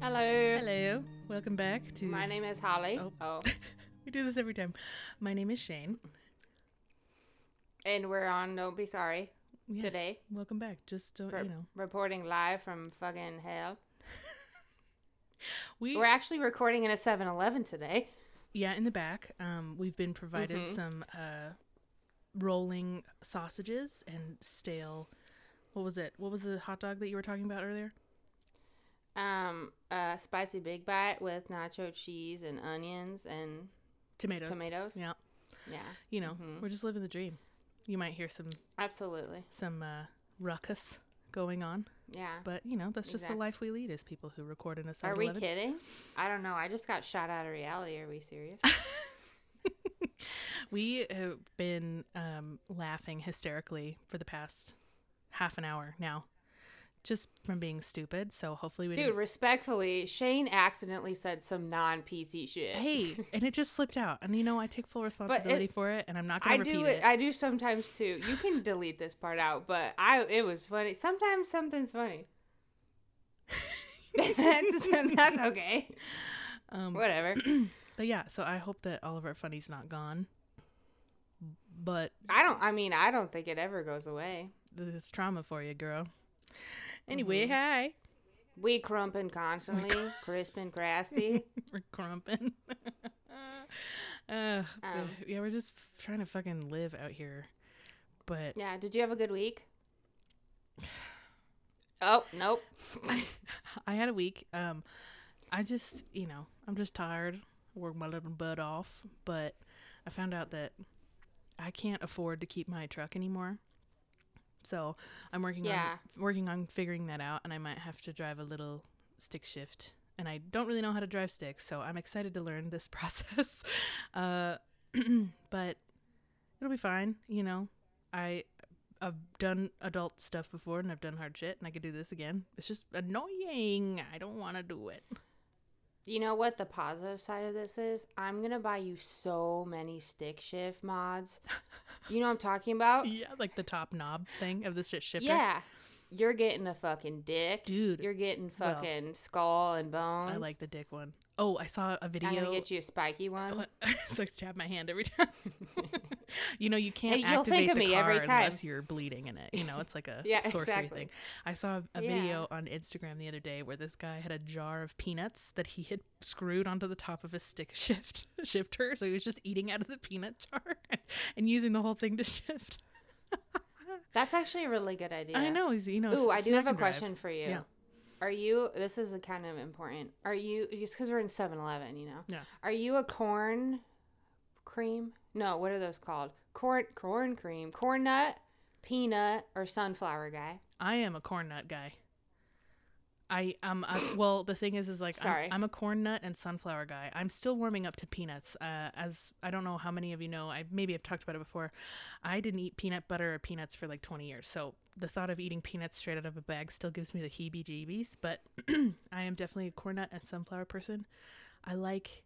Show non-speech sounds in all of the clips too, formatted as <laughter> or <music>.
Hello. Hello. Welcome back to. My name is Holly. Oh. Oh. <laughs> we do this every time. My name is Shane. and we're on Don't Be Sorry Yeah. today. Welcome back. Just uh, Re- you know, Reporting live from fucking hell. <laughs> we We're actually recording in a 7 Eleven today. yeah in the back. Um, we've been provided Mhm. some uh, rolling sausages and stale. What was it? What was the hot dog that you were talking about earlier? Um, a spicy big bite with nacho cheese and onions and Tomatoes. tomatoes. Yeah. Yeah, You know, Mhm. we're just living the dream. You might hear some absolutely. some uh, ruckus going on, Yeah. but you know that's just the life we lead as people who record in a Are we 7-Eleven. kidding? I don't know. I just got shot out of reality. Are we serious? <laughs> We have been um, laughing hysterically for the past half an hour now, just from being stupid. So hopefully we Dude, didn't. respectfully, Shane accidentally said some non PC shit. Hey, <laughs> and it just slipped out, and you know I take full responsibility for it, and I'm not I going to repeat do it. I do sometimes too. You can <laughs> delete this part out, but I it was funny. Sometimes something's funny. <laughs> that's, that's okay. um, Whatever. <clears throat> but yeah, so I hope that all of our funny's not gone. But I don't. I mean, I don't think it ever goes away. it's trauma for you, girl. Anyway, Mhm. hi. We crumping constantly, crisp and crusty. <laughs> We're crumping. <laughs> uh, Um. yeah, we're just trying to fucking live out here. But Yeah. Did you have a good week? <sighs> Oh nope. <laughs> I had a week. Um, I just, you know, I'm just tired. Work my little butt off, but I found out that I can't afford to keep my truck anymore. So I'm working Yeah. on working on figuring that out, and I might have to drive a little stick shift. And I don't really know how to drive sticks, so I'm excited to learn this <laughs> process. Uh, <clears throat> but it'll be fine. You know, I I've done adult stuff before and I've done hard shit and I could do this again. It's just annoying. I don't want to do it. You know what the positive side of this is? I'm gonna buy you so many stick shift mods. <laughs> You know what I'm talking about? Yeah, like the top knob thing of the stick shift. Yeah. You're getting a fucking dick. Dude, You're getting well, fucking skull and bones. I like the dick one. Oh, I saw a video. I'm gonna get you a spiky one. <laughs> so I stab my hand every time. <laughs> you know, you can't you'll activate the car unless you're bleeding in it. You know, it's like a <laughs> Yeah, sorcery exactly. thing. I saw a Yeah. video on Instagram the other day where this guy had a jar of peanuts that he had screwed onto the top of his stick shift shifter, so he was just eating out of the peanut jar and using the whole thing to shift. That's actually a really good idea. I know you know. Ooh, I do have a drive. question for you. Yeah. Are you? This is a kind of important. Are you? Just because we're in 7-Eleven, you know. Yeah. Are you a corn cream? No. What are those called? Corn corn cream, corn nut, peanut, or sunflower guy? I am a corn nut guy. I um I, well the thing is is like I'm, Sorry. I'm a corn nut and sunflower guy. I'm still warming up to peanuts. Uh, as I don't know how many of you know, I maybe I've talked about it before. I didn't eat peanut butter or peanuts for like 20 years, so the thought of eating peanuts straight out of a bag still gives me the heebie-jeebies. But <clears throat> I am definitely a corn nut and sunflower person. I like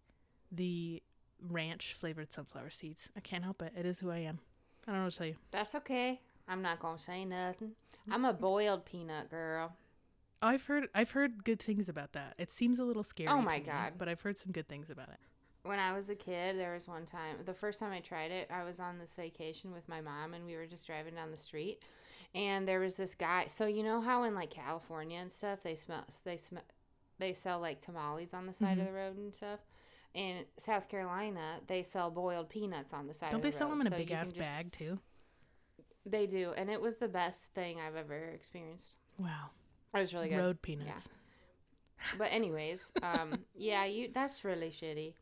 the ranch flavored sunflower seeds. I can't help it. It is who I am. I don't know what to tell you. That's okay. I'm not gonna say nothing. I'm a boiled peanut girl. I've heard I've heard good things about that. It seems a little scary. Oh my to me, God. but I've heard some good things about it. When I was a kid, there was one time, the first time I tried it, I was on this vacation with my mom and we were just driving down the street and there was this guy. So you know how in like California and stuff, they smell they smell they sell like tamales on the side Mhm. of the road and stuff. In South Carolina, they sell boiled peanuts on the side of the road. Don't of they the sell road. them in a big ass just- bag too? They do, and it was the best thing I've ever experienced. Wow. It was really good. Road peanuts. But anyways, um yeah, you that's really shitty.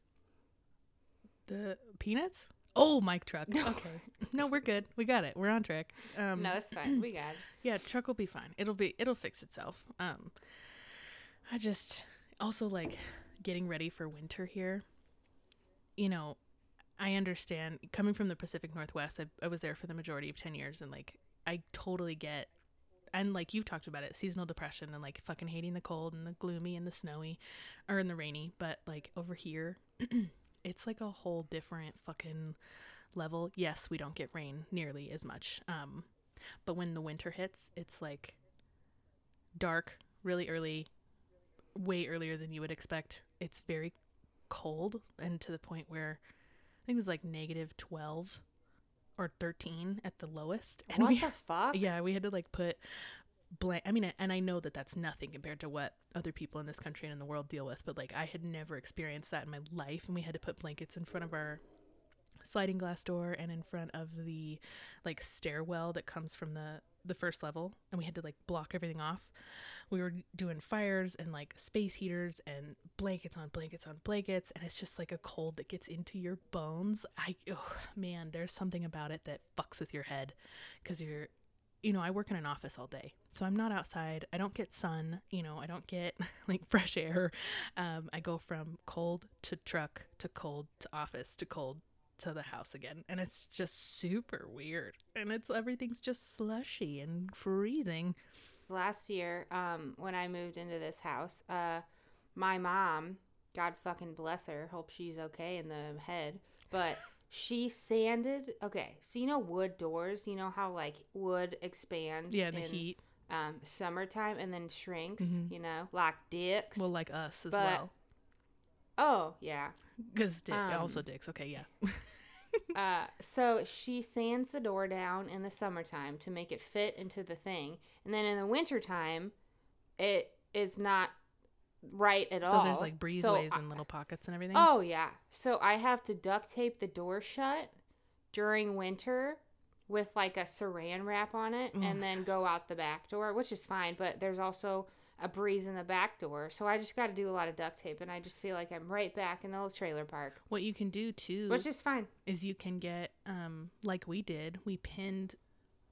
The peanuts? Oh, mic truck. Okay. no, we're good. We got it. We're on track. Um no, it's fine. We got it. <clears throat> yeah, truck will be fine. It'll be it'll fix itself. Um I just also like getting ready for winter here. You know, I understand coming from the Pacific Northwest. I, I was there for the majority of 10 years and like I totally get and like you've talked about it, seasonal depression and like fucking hating the cold and the gloomy and the snowy or in the rainy, but like over here <clears throat> it's like a whole different fucking level. Yes, we don't get rain nearly as much. Um but when the winter hits, it's like dark really early, way earlier than you would expect. It's very cold and to the point where I think it was like negative 12 or 13 at the lowest. And what we, the <laughs> fuck? yeah, we had to like put blank. I mean, and I know that that's nothing compared to what other people in this country and in the world deal with, but like I had never experienced that in my life. And we had to put blankets in front of our sliding glass door and in front of the like stairwell that comes from the the first level and we had to like block everything off. We were doing fires and like space heaters and blankets on blankets on blankets and it's just like a cold that gets into your bones. I oh man there's something about it that fucks with your head because you're you know i work in an office all day so i'm not outside. I don't get sun you know i don't get <laughs> like fresh air. Um, i go from cold to truck to cold to office to cold to the house again and it's just super weird and it's everything's just slushy and freezing last year um, when I moved into this house, uh, my mom, God fucking bless her, hope she's okay in the head, but <laughs> she sanded. Okay, so you know wood doors. You know how like wood expands. yeah the in, heat Um, summertime and then shrinks. Mhm. You know, like dicks. well like us as But- well oh yeah. because di- also Um, dicks okay yeah <laughs> uh, so she sands the door down in the summertime to make it fit into the thing, and then in the wintertime, it is not right at so all. So there's like So breezeways I- and little pockets and everything Oh yeah. So I have to duct tape the door shut during winter with like a saran wrap on it Oh and then go out the back door, which is fine, but there's also a breeze in the back door. So I just got to do a lot of duct tape and I just feel like I'm right back in the little trailer park, what you can do too which is fine. is you can get um like we did we pinned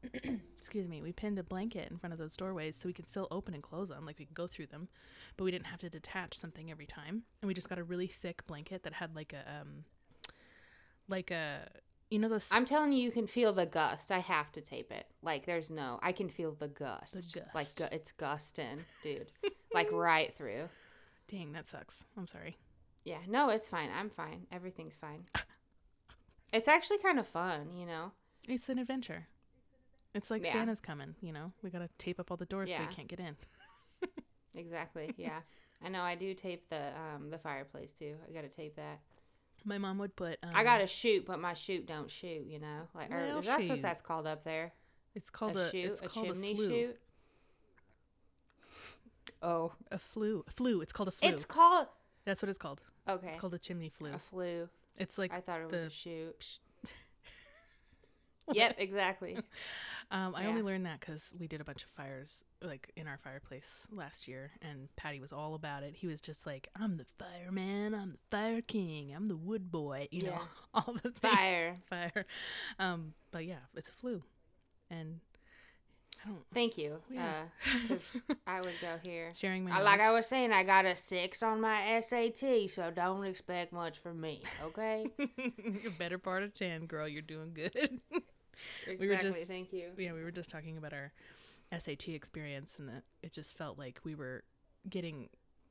<clears throat> excuse me we pinned a blanket in front of those doorways so we could still open and close them like we could go through them but we didn't have to detach something every time and we just got a really thick blanket that had like a um like a you know those I'm telling you, you can feel the gust. I have to tape it. Like, there's no, I can feel the gust. The Like, gust. gu- it's gusting, dude. <laughs> like, right through. dang that sucks i'm sorry Yeah, no, it's fine. I'm fine. Everything's fine. it's actually kind of fun, you know? it's an adventure it's like Yeah. santa's coming you know we gotta tape up all the doors so Yeah. you can't get in <laughs> Exactly. Yeah. I know I do tape the um the fireplace too. I got to tape that. My mom would put um, I got to shoot, but my shoot don't shoot, you know? Like or that's shoot. what that's called up there. it's called a, a, shoot, it's a called a chimney slew shoot. Oh, a flue a flue it's called a flue it's called that's what it's called Okay. it's called a chimney flue a flue. it's like I thought it was the a shoot. <laughs> yep, exactly. Um, I only learned that because we did a bunch of fires like in our fireplace last year, and Patty was all about it. He was just like, "I'm the fireman. I'm the fire king. I'm the wood boy." You know, <laughs> all the things. Fire. <laughs> fire. Um, but yeah, it's a flue, and I don't Thank you. Yeah. Uh I would go here. sharing my I, like I was saying, I got a six on my SAT, so don't expect much from me. Okay. better part of ten, girl. You're doing good. Exactly. were just- Thank you. yeah, we were just talking about our SAT experience, and that it just felt like we were getting.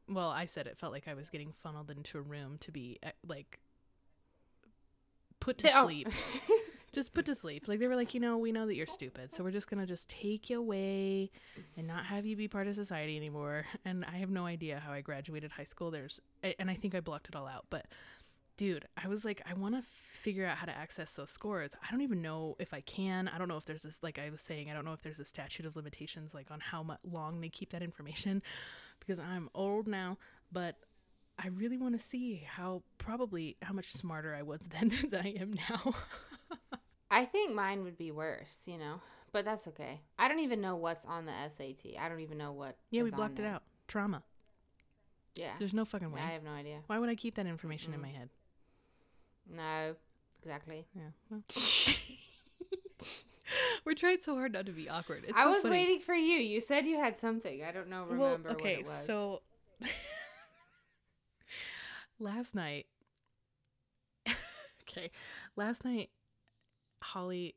Well, I said it felt like I was getting funneled into a room to be uh, like put to Oh. sleep. <laughs> just put to sleep. Like they were like, you know, we know that you're stupid, so we're just gonna just take you away and not have you be part of society anymore. And I have no idea how I graduated high school. There's, and I think I blocked it all out. But dude, I was like, I want to figure out how to access those scores. I don't even know if I can. I don't know if there's this, like I was saying, I don't know if there's a statute of limitations, like on how much long they keep that information, because I'm old now. But I really want to see how probably how much smarter I was <laughs> then than I am now. I think mine would be worse, you know, but that's okay. I don't even know what's on the SAT. I don't even know what. yeah, we blocked it there. out. Trauma. Yeah. There's no fucking way. I have no idea. Why would I keep that information in Mm-mm. my head? No, exactly. Yeah. Well. <laughs> We're trying so hard not to be awkward. It's I so was funny. waiting for you. You said you had something. I don't know. Well, Remember okay, what it was. Okay, so <laughs> last night, <laughs> okay, last night, Holly,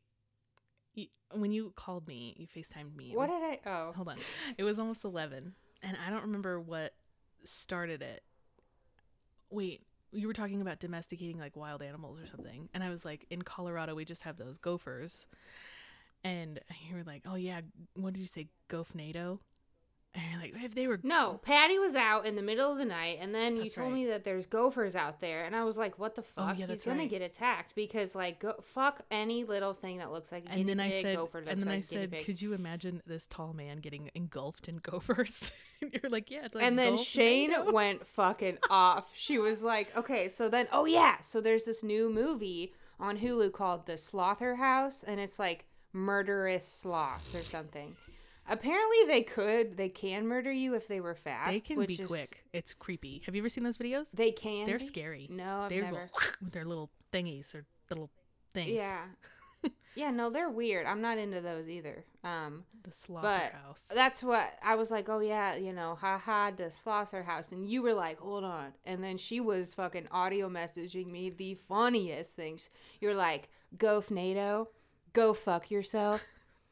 you, when you called me, you Facetimed me. what was- did I? Oh, Hold on, it was almost eleven, and I don't remember what started it. Wait, you were talking about domesticating like wild animals or something, and I was like, in Colorado, we just have those gophers, and you were like, oh yeah, what did you say, gophnado? And you're like, if they were No, Patty was out in the middle of the night, and then you That's told right. me that there's gophers out there, and I was like, "What the Oh, fuck? yeah, He's that's gonna right. get attacked because like go- fuck any little thing that looks like a and guinea then I pig. said, gopher looks and then like I a guinea said, pig. could you imagine this tall man getting engulfed in gophers? <laughs> and you're like, yeah, it's like and then Shane NATO." <laughs> went fucking off. She was like, "Okay, so then, oh yeah, so there's this new movie on Hulu called The Slotherhouse, and it's like murderous sloths or something." Apparently, they could, they can murder you if they were fast. They can which be is- quick. It's creepy. Have you ever seen those videos? They can. They're be? scary. No, I've They never. go <laughs> with their little thingies, their little things. Yeah. <laughs> yeah, no, they're weird. I'm not into those either. Um, The Slotherhouse. that's what I was like, oh yeah, you know, haha, the Slotherhouse, and you were like, hold on, and then she was fucking audio messaging me the funniest things. You're like, go NATO, go fuck yourself.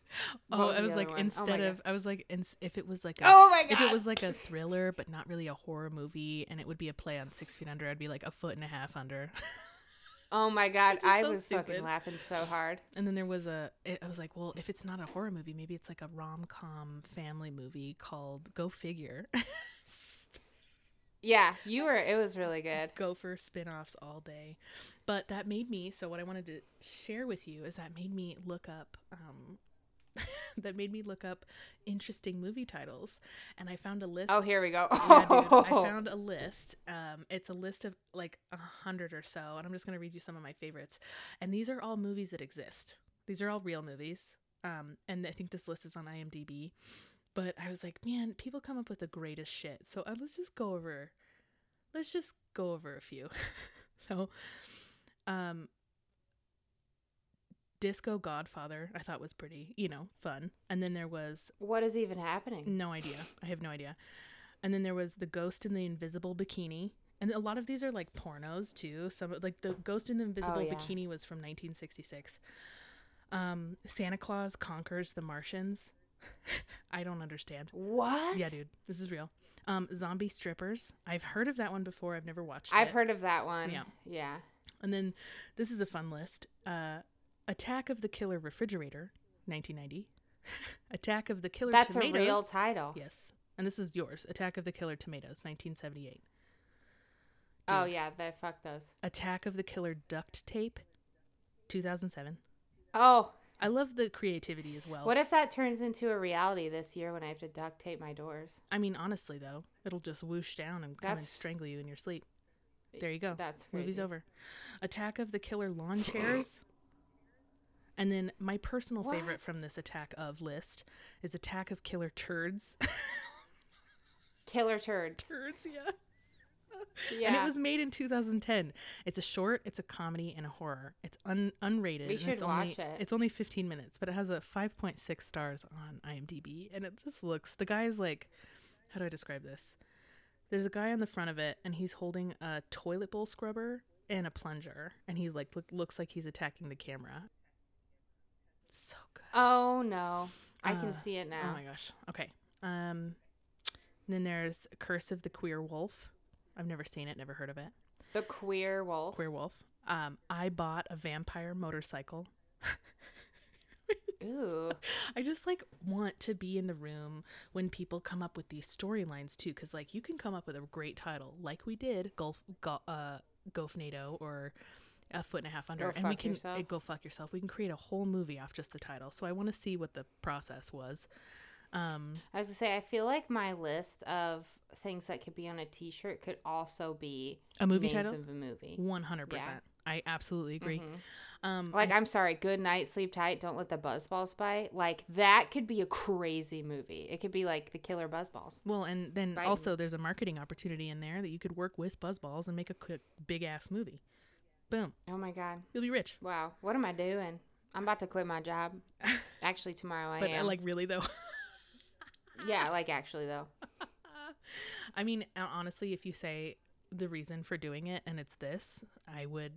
<laughs> Oh, was I was like? Oh my instead of, I was like, if it was like a, Oh my God. if it was like a thriller but not really a horror movie, and it would be a play on Six Feet Under, I'd be like a foot and a half under. <laughs> oh my god, I so was fucking laughing so hard. And then there was a, it, I was like, well, if it's not a horror movie, maybe it's like a rom com family movie called Go Figure. <laughs> Yeah, you were. It was really good. Gopher spin offs all day. But that made me, so what I wanted to share with you is that made me look up, um, <laughs> that made me look up interesting movie titles. And I found a list. Oh, here we go. <laughs> yeah, dude. I <laughs> found a list. Um, it's a list of like a hundred or so, and I'm just gonna read you some of my favorites. And these are all movies that exist. These are all real movies. Um, and I think this list is on IMDb. But I was like, man, people come up with the greatest shit. So uh, let's just go over. Let's just go over a few. so, um, Disco Godfather, I thought was pretty, you know, fun. And then there was what is even happening? no idea. I have no idea. And then there was the Ghost in the Invisible Bikini. And a lot of these are like pornos too. Some like the Ghost in the Invisible Oh, yeah. Bikini was from 1966. Um, Santa Claus conquers the Martians. <laughs> I don't understand. What? Yeah, dude, this is real. Um, zombie strippers. I've heard of that one before. I've never watched it. I've it. heard of that one. Yeah. Yeah. And then this is a fun list. Uh, Attack of the Killer Refrigerator, 1990. <laughs> Attack of the Killer That's Tomatoes. a real title. Yes. And this is yours. Attack of the Killer Tomatoes, 1978. Oh yeah, they fuck those. Attack of the Killer Duct Tape, 2007. Oh, I love the creativity as well. what if that turns into a reality this year when I have to duct tape my doors? I mean, honestly, though, it'll just whoosh down and come and strangle you in your sleep. There you go. That's crazy. Movie's over. Attack of the Killer Lawn Chairs. <laughs> and then my personal favorite from this Attack of list is Attack of Killer Turds. <laughs> Killer turds. Turds, yeah. Yeah. <laughs> And it was made in 2010. It's a short, it's a comedy, and a horror. It's un- unrated. We should it's only, watch it. It's only 15 minutes, but it has a 5.6 stars on IMDb. And it just looks, the guy's like, how do I describe this? There's a guy on the front of it, and he's holding a toilet bowl scrubber and a plunger. And he like look, looks like he's attacking the camera. So good. Oh no, I Uh, can see it now. Oh my gosh. Okay. Um, then there's Curse of the Queer Wolf. I've never seen it, never heard of it. the queer wolf. Queer Wolf. Um, I bought a vampire motorcycle. <laughs> Ooh. I just like want to be in the room when people come up with these storylines too, because like you can come up with a great title, like we did, Gulf, Go, uh, Golf NATO or a foot and a half under, Go and we can yourself. uh, go fuck yourself. We can create a whole movie off just the title. So I want to see what the process was. Um, I was gonna say, I feel like my list of things that could be on a T-shirt could also be a movie title, of a movie. one hundred percent. I absolutely agree. Mhm. Um, Like, I- I'm sorry, good night, sleep tight, don't let the BuzzBallz bite. Like that could be a crazy movie. It could be like the killer BuzzBallz. Well, and then Biting. also there's a marketing opportunity in there that you could work with BuzzBallz and make a quick big ass movie. Boom, Oh my god, you'll be rich. wow, what am I doing? I'm about to quit my job. <laughs> Actually, tomorrow I but uh, am. like really though. <laughs> yeah, like actually though. <laughs> I mean, uh, honestly, if you say the reason for doing it and it's this, I would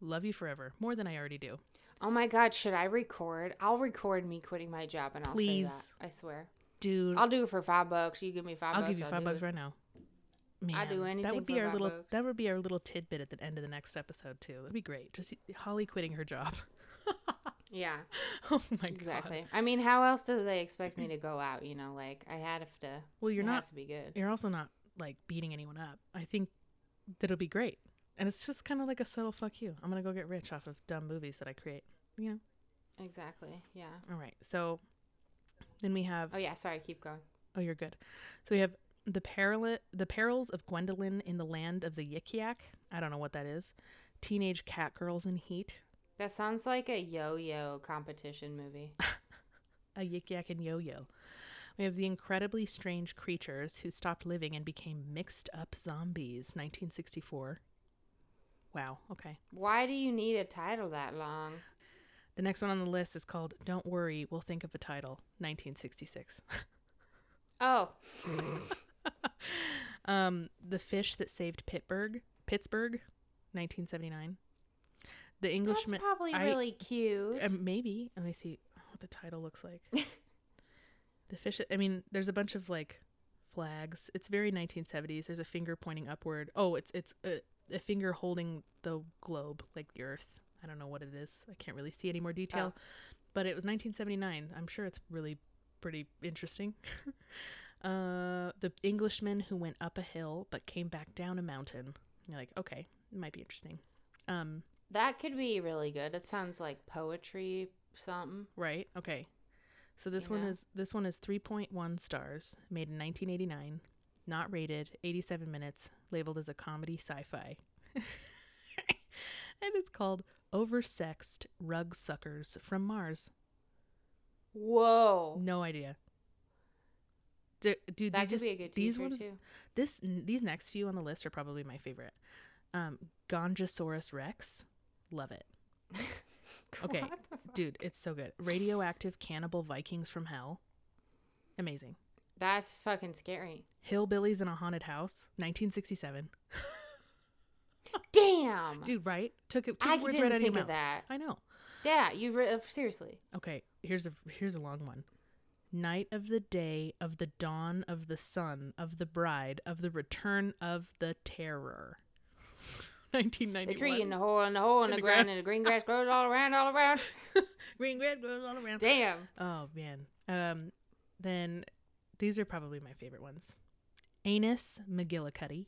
love you forever more than I already do. Oh my god, should I record? I'll record me quitting my job and I'll say Please. that. I swear. Dude, I'll do it for five bucks. You give me 5 I'll bucks. give you five bucks it. right now. Man, I'd do that would be our little bucks. that would be our little tidbit at the end of the next episode too. That'd be great. Just Holly quitting her job. <laughs> Yeah, oh my God. exactly. god. I mean, how else do they expect me to go out? You know, like I had to. Well, you're it not has to be good. you're also not like beating anyone up. I think that'll be great. And it's just kind of like a subtle fuck you. I'm going to go get rich off of dumb movies that I create. You know? Exactly. Yeah. All right. So then we have Oh yeah. Sorry. Keep going. Oh, you're good. So we have the peril the perils of Gwendoline in the land of the Yik Yak. I don't know what that is. Teenage cat girls in heat. That sounds like a yo-yo competition movie. <laughs> A Yik Yak and Yo Yo. We have the incredibly strange creatures who stopped living and became mixed up zombies. 1964. Wow. Okay. Why do you need a title that long? The next one on the list is called "Don't Worry, We'll Think of a Title." 1966. <laughs> Oh, <laughs> <laughs> um, the fish that saved Pittsburgh. Pittsburgh. 1979. The Englishman. that's probably I- really cute. Uh, maybe. Let me see what the title looks like. <laughs> the fish. I mean, there's a bunch of like flags. It's very 1970s. There's a finger pointing upward. Oh, it's it's a, a finger holding the globe, like the Earth. I don't know what it is. I can't really see any more detail. But it was 1979. I'm sure it's really pretty interesting. <laughs> uh, the Englishman who went up a hill but came back down a mountain. You're like, okay, it might be interesting. Um, that could be really good. It sounds like poetry, something. Right. Okay. So this You one know? is this one is 3.1 stars, made in 1989, not rated, 87 minutes, labeled as a comedy sci-fi. <laughs> and it's called Oversexed Rug Suckers from Mars. Whoa, No idea. Du- Dude, that could just, be a good these ones too. this these next few on the list are probably my favorite. Um Gonjosaurus Rex. Love it. <laughs> Okay, What the fuck? Dude, it's so good. Radioactive cannibal Vikings from hell. Amazing. that's fucking scary. Hillbillies in a haunted house, 1967. <laughs> Damn, Dude, right? Took it two I words didn't right think of mouth. that. I know. Yeah, you re- uh, seriously. Okay, here's a here's a long one. Night of the day of the dawn of the sun of the bride of the return of the terror. 1991. <laughs> The tree in the hole in the hole in In the, the ground, ground. and the green grass grows all around, all around. <laughs> Green grass grows all around. Damn. Oh man. Um, then these are probably my favorite ones. Anus McGillicuddy.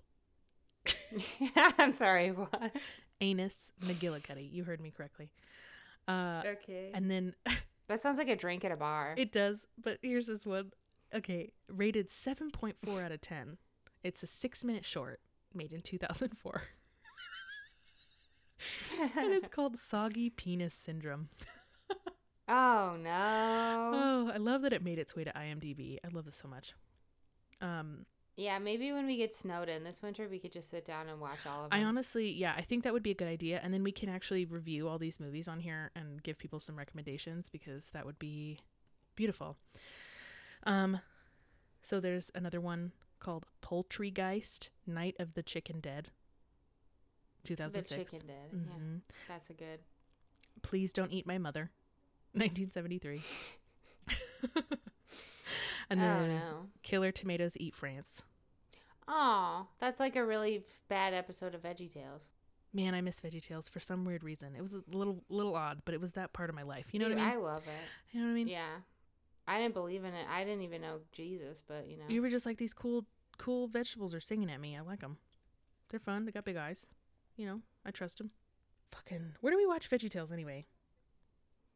<laughs> I'm sorry. What? Anus McGillicuddy. You heard me correctly. Uh, Okay. and then That sounds like a drink at a bar. it does, but here's this one. Okay, rated 7.4 out of 10. It's a six minute short made in 2004. <laughs> and it's called Soggy Penis Syndrome. <laughs> oh no. Oh, I love that it made its way to IMDb. I love this so much. Um, Yeah, maybe when we get snowed in this winter, we could just sit down and watch all of them. I honestly, yeah, I think that would be a good idea. And then we can actually review all these movies on here and give people some recommendations because that would be beautiful. Um, so there's another one called Poultrygeist: Night of the Chicken Dead. 2006. the 2006. chicken did. Yeah, Mhm. that's a good. Please don't eat my mother. 1973. <laughs> and oh then no. Killer Tomatoes Eat France. Oh, that's like a really bad episode of Veggie Tales. Man, I miss VeggieTales for some weird reason. It was a little little odd, but it was that part of my life. You know Dude, what I mean? I love it. you know what I mean? Yeah. I didn't believe in it. I didn't even know Jesus, but you know. You were just like these cool, cool vegetables are singing at me. I like them. They're fun. They got big eyes. You know, I trust them. Fucking, where do we watch VeggieTales anyway?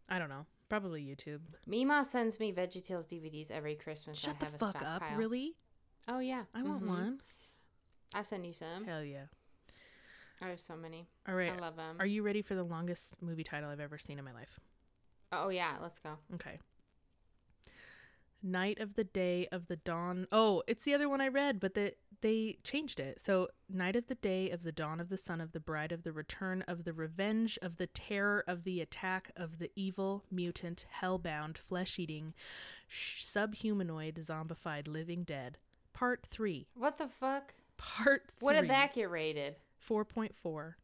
I don't know. Probably YouTube. Mima sends me Veggie Tales DVDs every Christmas. Shut I the fuck up. Really? Oh yeah. I want Mhm. one. I'll send you some. Hell yeah. I have so many. All right. I love them. Are you ready for the longest movie title I've ever seen in my life? oh yeah, let's go. Okay. Night of the Day of the Dawn. Oh, it's the other one I read, but the, they changed it. So, Night of the Day of the Dawn of the Son of the Bride of the Return of the Revenge of the Terror of the Attack of the Evil, Mutant, Hellbound, Flesh Eating, sh- Subhumanoid, Zombified, Living Dead. Part 3. What the fuck? Part 3. What did that get rated? 4.4.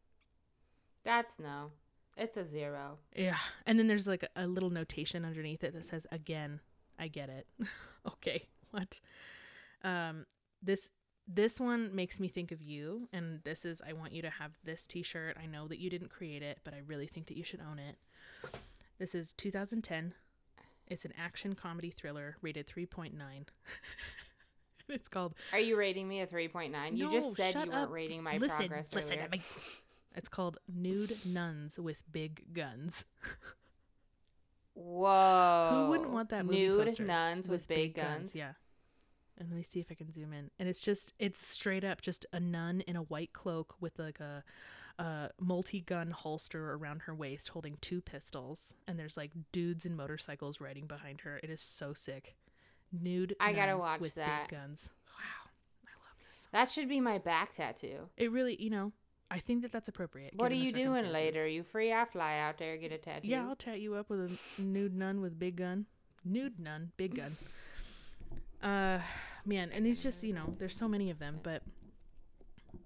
That's no. It's a zero. Yeah. And then there's like a, a little notation underneath it that says again, I get it. <laughs> okay. What? Um this this one makes me think of you and this is I want you to have this t-shirt. I know that you didn't create it, but I really think that you should own it. This is 2010. It's an action comedy thriller rated 3.9. <laughs> <laughs> it's called. Are you rating me a 3.9? You No, just said you weren't rating my listen, progress listen. earlier. I'm- <laughs> It's called Nude Nuns with Big Guns. Whoa. Who wouldn't want that movie Nude poster nuns with, big, guns. Yeah. And let me see if I can zoom in. And it's just it's straight up just a nun in a white cloak with like a a multi-gun holster around her waist holding two pistols and there's like dudes in motorcycles riding behind her. It is so sick. Nude I gotta watch with that. big guns. Wow. I love this. That should be my back tattoo. It really, you know, I think that that's appropriate. What are you doing later? You free? I fly out there get a tattoo. Yeah, I'll tat you up with a nude nun with big gun. Nude nun, big gun. Uh, man, and these just you know, there's so many of them, but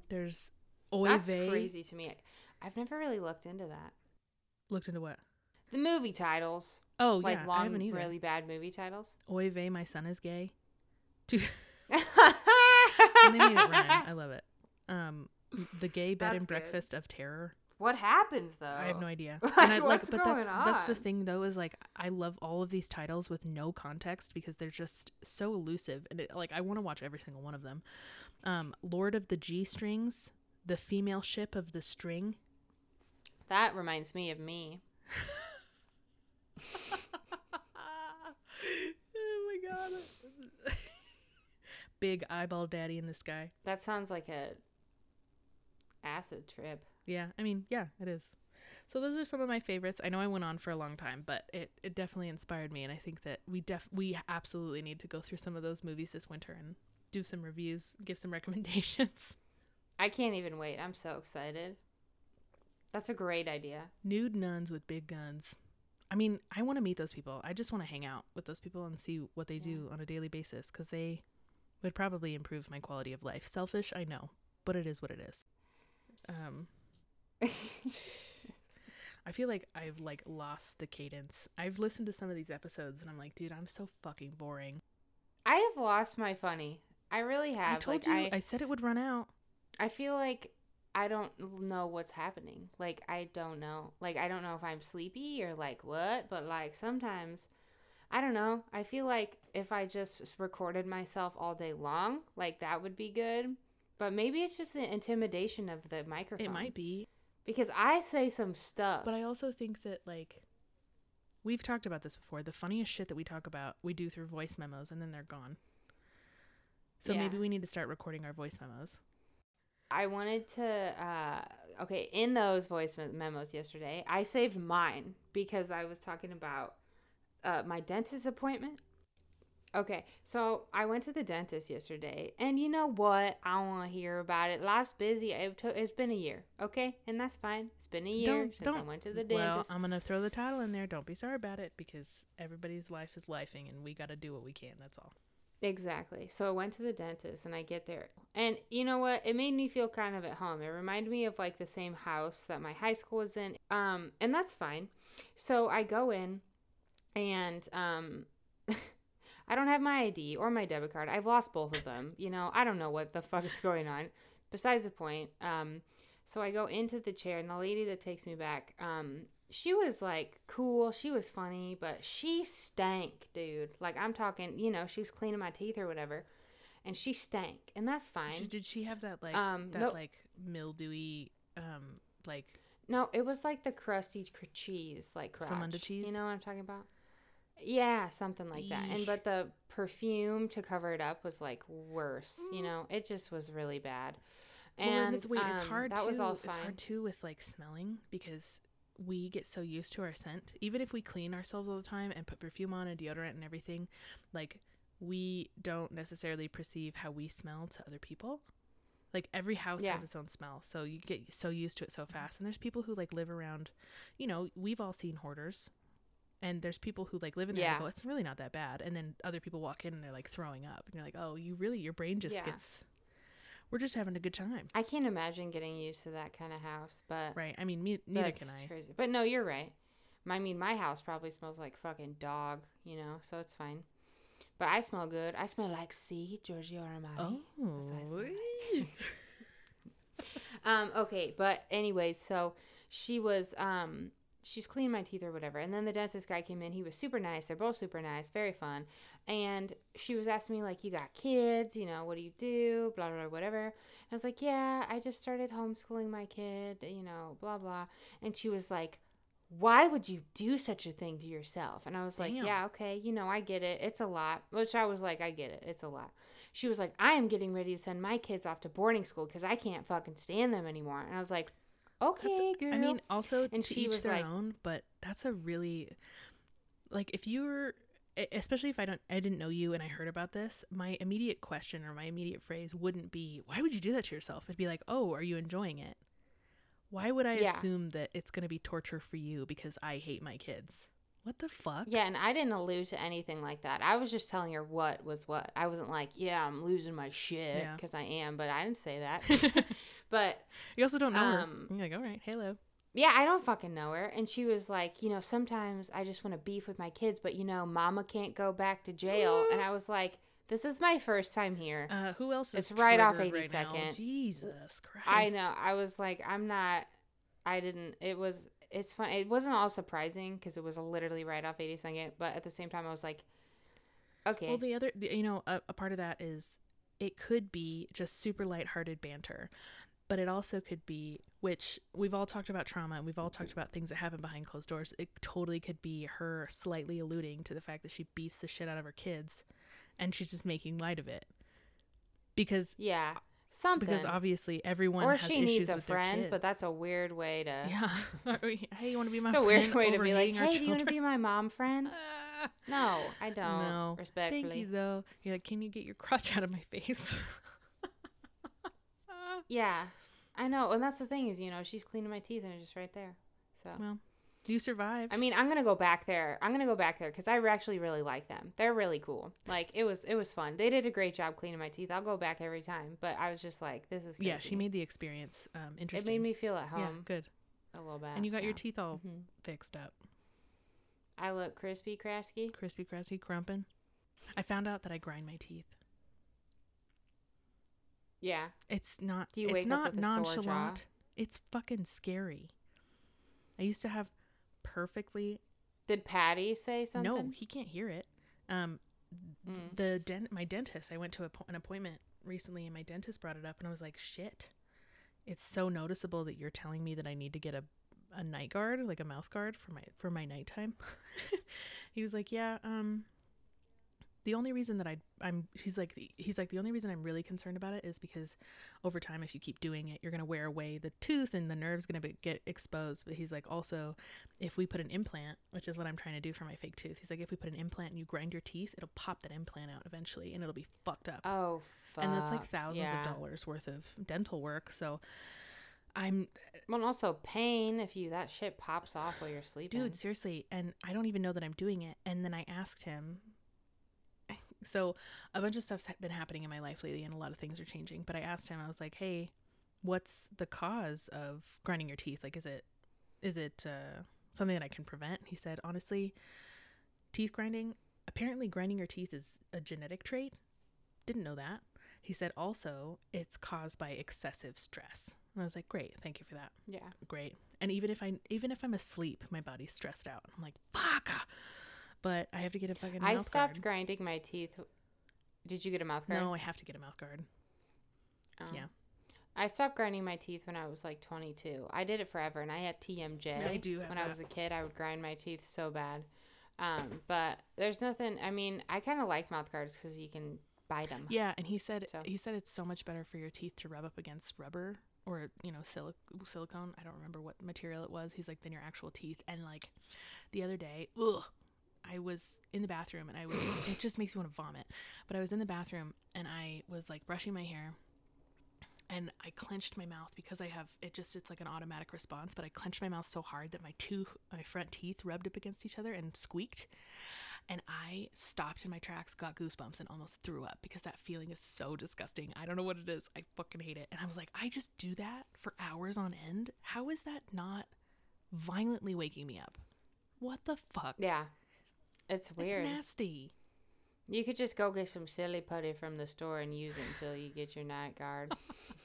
there's Oy That's vey. crazy to me. I've never really looked into that. Looked into what? The movie titles, Oh like yeah, long, really bad movie titles. Oy vey, my son is gay. <laughs> And they made it rhyme. I love it. Um, the gay bed That's and good. breakfast of terror. What happens though? I have no idea. <laughs> Like, I, like, what's but that's going that's the thing though is like I love all of these titles with no context because they're just so elusive and it, like I want to watch every single one of them. Um, Lord of the G Strings, the female ship of the string. That reminds me of me. <laughs> oh my god. Big eyeball daddy in the sky. That sounds like a acid trip. Yeah, I mean, yeah, it is. So those are some of my favorites. I know I went on for a long time, but it, it definitely inspired me, and I think that we def we absolutely need to go through some of those movies this winter and do some reviews, give some <laughs> recommendations. I can't even wait. I'm so excited. That's a great idea. Nude nuns with big guns. I mean, I want to meet those people. I just want to hang out with those people and see what they do on a daily basis because they would probably improve my quality of life. Selfish, I know, but it is what it is. Um, <laughs> I feel like I've like lost the cadence. I've listened to some of these episodes and I'm like, dude, I'm so fucking boring. I have lost my funny. I really have. I told like you, I, I said it would run out. I feel like I don't know what's happening. Like I don't know. Like I don't know if I'm sleepy or like what, but like sometimes I don't know. I feel like if I just recorded myself all day long, like that would be good. But maybe it's just the intimidation of the microphone. It might be, because I say some stuff. but I also think that like we've talked about this before. The funniest shit that we talk about, we do through voice memos and then they're gone. So Yeah. maybe we need to start recording our voice memos. I wanted to, uh, okay, in those voice memos yesterday, I saved mine because I was talking about uh, my dentist appointment. Okay, so I went to the dentist yesterday, and you know what? I don't want to hear about it. Life's busy. It took, it's been a year, okay, and that's fine. It's been a year since I went to the dentist. Well. I'm gonna throw the title in there. Don't be sorry about it because everybody's life is lifing, and we got to do what we can. That's all. Exactly. So I went to the dentist and I get there. And you know what? It made me feel kind of at home. It reminded me of like the same house that my high school was in. Um and that's fine. So I go in and um <laughs> I don't have my ID or my debit card. I've lost both of them. You know, I don't know what the fuck is going on. Besides the point. Um so I go into the chair and the lady that takes me back um she was like cool, she was funny, but she stank, dude. Like I'm talking, you know, she was cleaning my teeth or whatever, and she stank, and that's fine. She- Did she have that like Um, that no- like mildewy um like no, it was like the crusty cr- cheese, like crotch. From under cheese? You know what I'm talking about? Yeah, something like that. And but the perfume to cover it up was like worse. You Mm. know, it just was really bad. Well, And it's wait, it's um, hard That too. was all It's hard too with like smelling because we get so used to our scent. Even if we clean ourselves all the time and put perfume on and deodorant and everything, like we don't necessarily perceive how we smell to other people. Like every house Yeah. has its own smell, so you get so used to it so fast. And there's people who like live around, you know, we've all seen hoarders. And there's people who like live in there Yeah. and go, it's really not that bad. And then other people walk in and they're like throwing up. And you're like, oh, you really, your brain just Yeah. gets, we're just having a good time. I can't imagine getting used to that kind of house, but Right. I mean, me, neither can I. Crazy. But no, you're right. I mean, my house probably smells like fucking dog, you know, so it's fine. But I smell good. I smell like C, Giorgio Armani. That's what I smell Oh. <laughs> <laughs> Um, okay, but anyways, so she was um she was cleaning my teeth or whatever. And then the dentist guy came in. He was super nice. They're both super nice, very fun. And she was asking me like, "You got kids? You know, what do you do? Blah blah, blah whatever." And I was like, "Yeah, I just started homeschooling my kid. You know, blah blah." And she was like, "Why would you do such a thing to yourself?" And I was like, Damn. "Yeah, okay, you know, I get it. It's a lot." Which I was like, "I get it. It's a lot." She was like, "I am getting ready to send my kids off to boarding school because I can't fucking stand them anymore." And I was like, "Okay, girl." I mean, also And to she was their like- own, but that's a really like if you were e- especially if I don't I didn't know you and I heard about this, my immediate question or my immediate phrase wouldn't be why would you do that to yourself? It'd be like, "Oh, are you enjoying it?" Why would I Yeah. assume that it's going to be torture for you because I hate my kids? What the fuck? Yeah, and I didn't allude to anything like that. I was just telling her what was what. I wasn't like, yeah, I'm losing my shit Yeah. because I am, but I didn't say that. <laughs> but You also don't know Um, her. You're like, "All right, hello." Yeah, I don't fucking know her. And she was like, you know, sometimes I just want to beef with my kids, but you know, mama can't go back to jail. and I was like, this is my first time here. Uh, who else is It's right off triggered right 82nd. Jesus Christ. I know. I was like, I'm not. I didn't. It was. It's fun. It wasn't all surprising because it was literally right off 82nd. But at the same time, I was like, okay. Well, the other, the, you know, a, a part of that is it could be just super lighthearted banter, but it also could be, which we've all talked about trauma and we've all talked mm-hmm. about things that happen behind closed doors. It totally could be her slightly alluding to the fact that she beats the shit out of her kids and she's just making light of it. Because yeah, something. because obviously everyone or has she needs a friend, but that's a weird way to. yeah. <laughs> hey, you want to be my It's a weird way to be like, hey, do you want to be my mom friend? <laughs> No, I don't. No. Respectfully. Thank you though. You're like, can you get your crotch out of my face? <laughs> Yeah, I know. And that's the thing is, you know, she's cleaning my teeth and it's just right there. So. well, you survived. I mean, I'm gonna go back there. I'm gonna go back there because I actually really like them. They're really cool. Like it was, it was fun. They did a great job cleaning my teeth. I'll go back every time. But I was just like, this is. Crazy. yeah, she made the experience um, interesting. It made me feel at home. yeah, good. a little bit. And you got your teeth all Mhm. fixed up, I look crispy, crasky. crispy, crusty, crumpin. I found out that I grind my teeth. Yeah. It's not. Do you it's wake up not with a sore jaw? nonchalant. It's fucking scary. I used to have perfectly. Did Patty say something? No, he can't hear it. Um, Mm. the dent my dentist i went to a, an appointment recently and my dentist brought it up and i was like shit it's so noticeable that you're telling me that i need to get a a night guard like a mouth guard for my for my nighttime <laughs> he was like yeah um the only reason that I I'm he's like he's like the only reason I'm really concerned about it is because over time if you keep doing it you're going to wear away the tooth and the nerve's going to get exposed but he's like also if we put an implant which is what I'm trying to do for my fake tooth he's like if we put an implant and you grind your teeth it'll pop that implant out eventually and it'll be fucked up Oh, fuck. and that's like thousands yeah. of dollars worth of dental work so I'm Well, and also pain if you that shit pops off while you're sleeping. dude seriously and i don't even know that i'm doing it and then i asked him so a bunch of stuff's been happening in my life lately and a lot of things are changing but i asked him i was like hey what's the cause of grinding your teeth like is it is it uh, something that i can prevent he said honestly teeth grinding apparently grinding your teeth is a genetic trait didn't know that he said also it's caused by excessive stress and i was like great thank you for that yeah. great. And even if I even if I'm asleep, my body's stressed out. I'm like, fuck. Ah." But I have to get a fucking mouth. I mouth stopped guard. grinding my teeth. Did you get a mouth guard? No, I have to get a mouth guard. Oh. yeah. I stopped grinding my teeth when I was like 22. I did it forever, and I had TMJ. I do have When I was a kid, I would grind my teeth so bad. Um, but there's nothing. I mean, I kind of like mouth guards because you can bite them. Yeah, and he said So- he said it's so much better for your teeth to rub up against rubber or you know silic- silicone. I don't remember what material it was. He's like than your actual teeth. And like the other day, ugh, I was in the bathroom and I was <coughs> it just makes me want to vomit. But I was in the bathroom and I was like brushing my hair and I clenched my mouth because I have it just it's like an automatic response, but I clenched my mouth so hard that my two my front teeth rubbed up against each other and squeaked. And I stopped in my tracks, got goosebumps, and almost threw up because that feeling is so disgusting. I don't know what it is. I fucking hate it. And I was like, I just do that for hours on end. How is that not violently waking me up? What the fuck? Yeah. It's weird. It's nasty. You could just go get some silly putty from the store and use it until you get your night guard.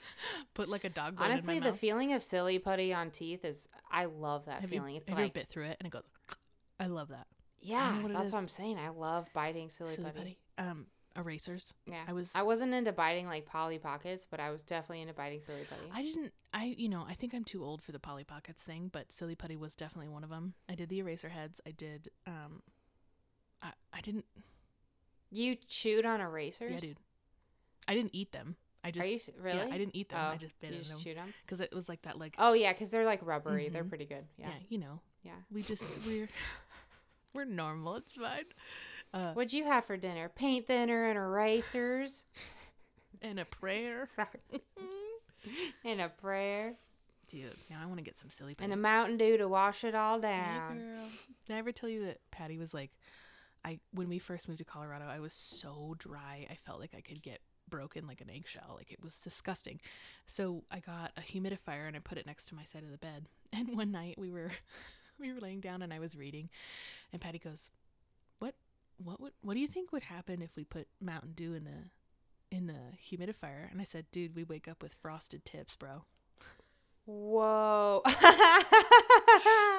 <laughs> Put like a dog Honestly, in my the mouth. feeling of silly putty on teeth is I love that have feeling. you, it's like bit through it and it goes? <clears throat> I love that. yeah, what that's what I'm saying. I love biting silly, Silly putty. putty. Um, erasers. Yeah, I was- I wasn't into biting like Polly Pockets, but I was definitely into biting silly putty. I didn't. I you know I think I'm too old for the Polly Pockets thing, but Silly Putty was definitely one of them. I did the eraser heads. I did. Um, I didn't. you chewed on erasers? Yeah, dude. I didn't eat them. I just. You really? Yeah, I didn't eat them. Oh, I just bit you just them chewed them. because it was like that. Like Oh yeah, because they're like rubbery. They're Mhm. pretty good. yeah. Yeah, you know, yeah. we just <laughs> we're we're normal. It's fine. Uh, What'd you have for dinner? Paint thinner and erasers. <laughs> and a prayer, <laughs> Sorry. and a prayer. dude. Now I want to get some Silly Putty. And a Mountain Dew to wash it all Hey, down. girl. Did I ever tell you that Patty was like, I when we first moved to Colorado, I was so dry. I felt like I could get broken like an eggshell. Like it was disgusting. So I got a humidifier and I put it next to my side of the bed. <laughs> And one night we were <laughs> we were laying down and I was reading, and Patty goes, "What what would what do you think would happen if we put Mountain Dew in the in the humidifier?" And I said, "Dude, we wake up with frosted tips, bro." Whoa.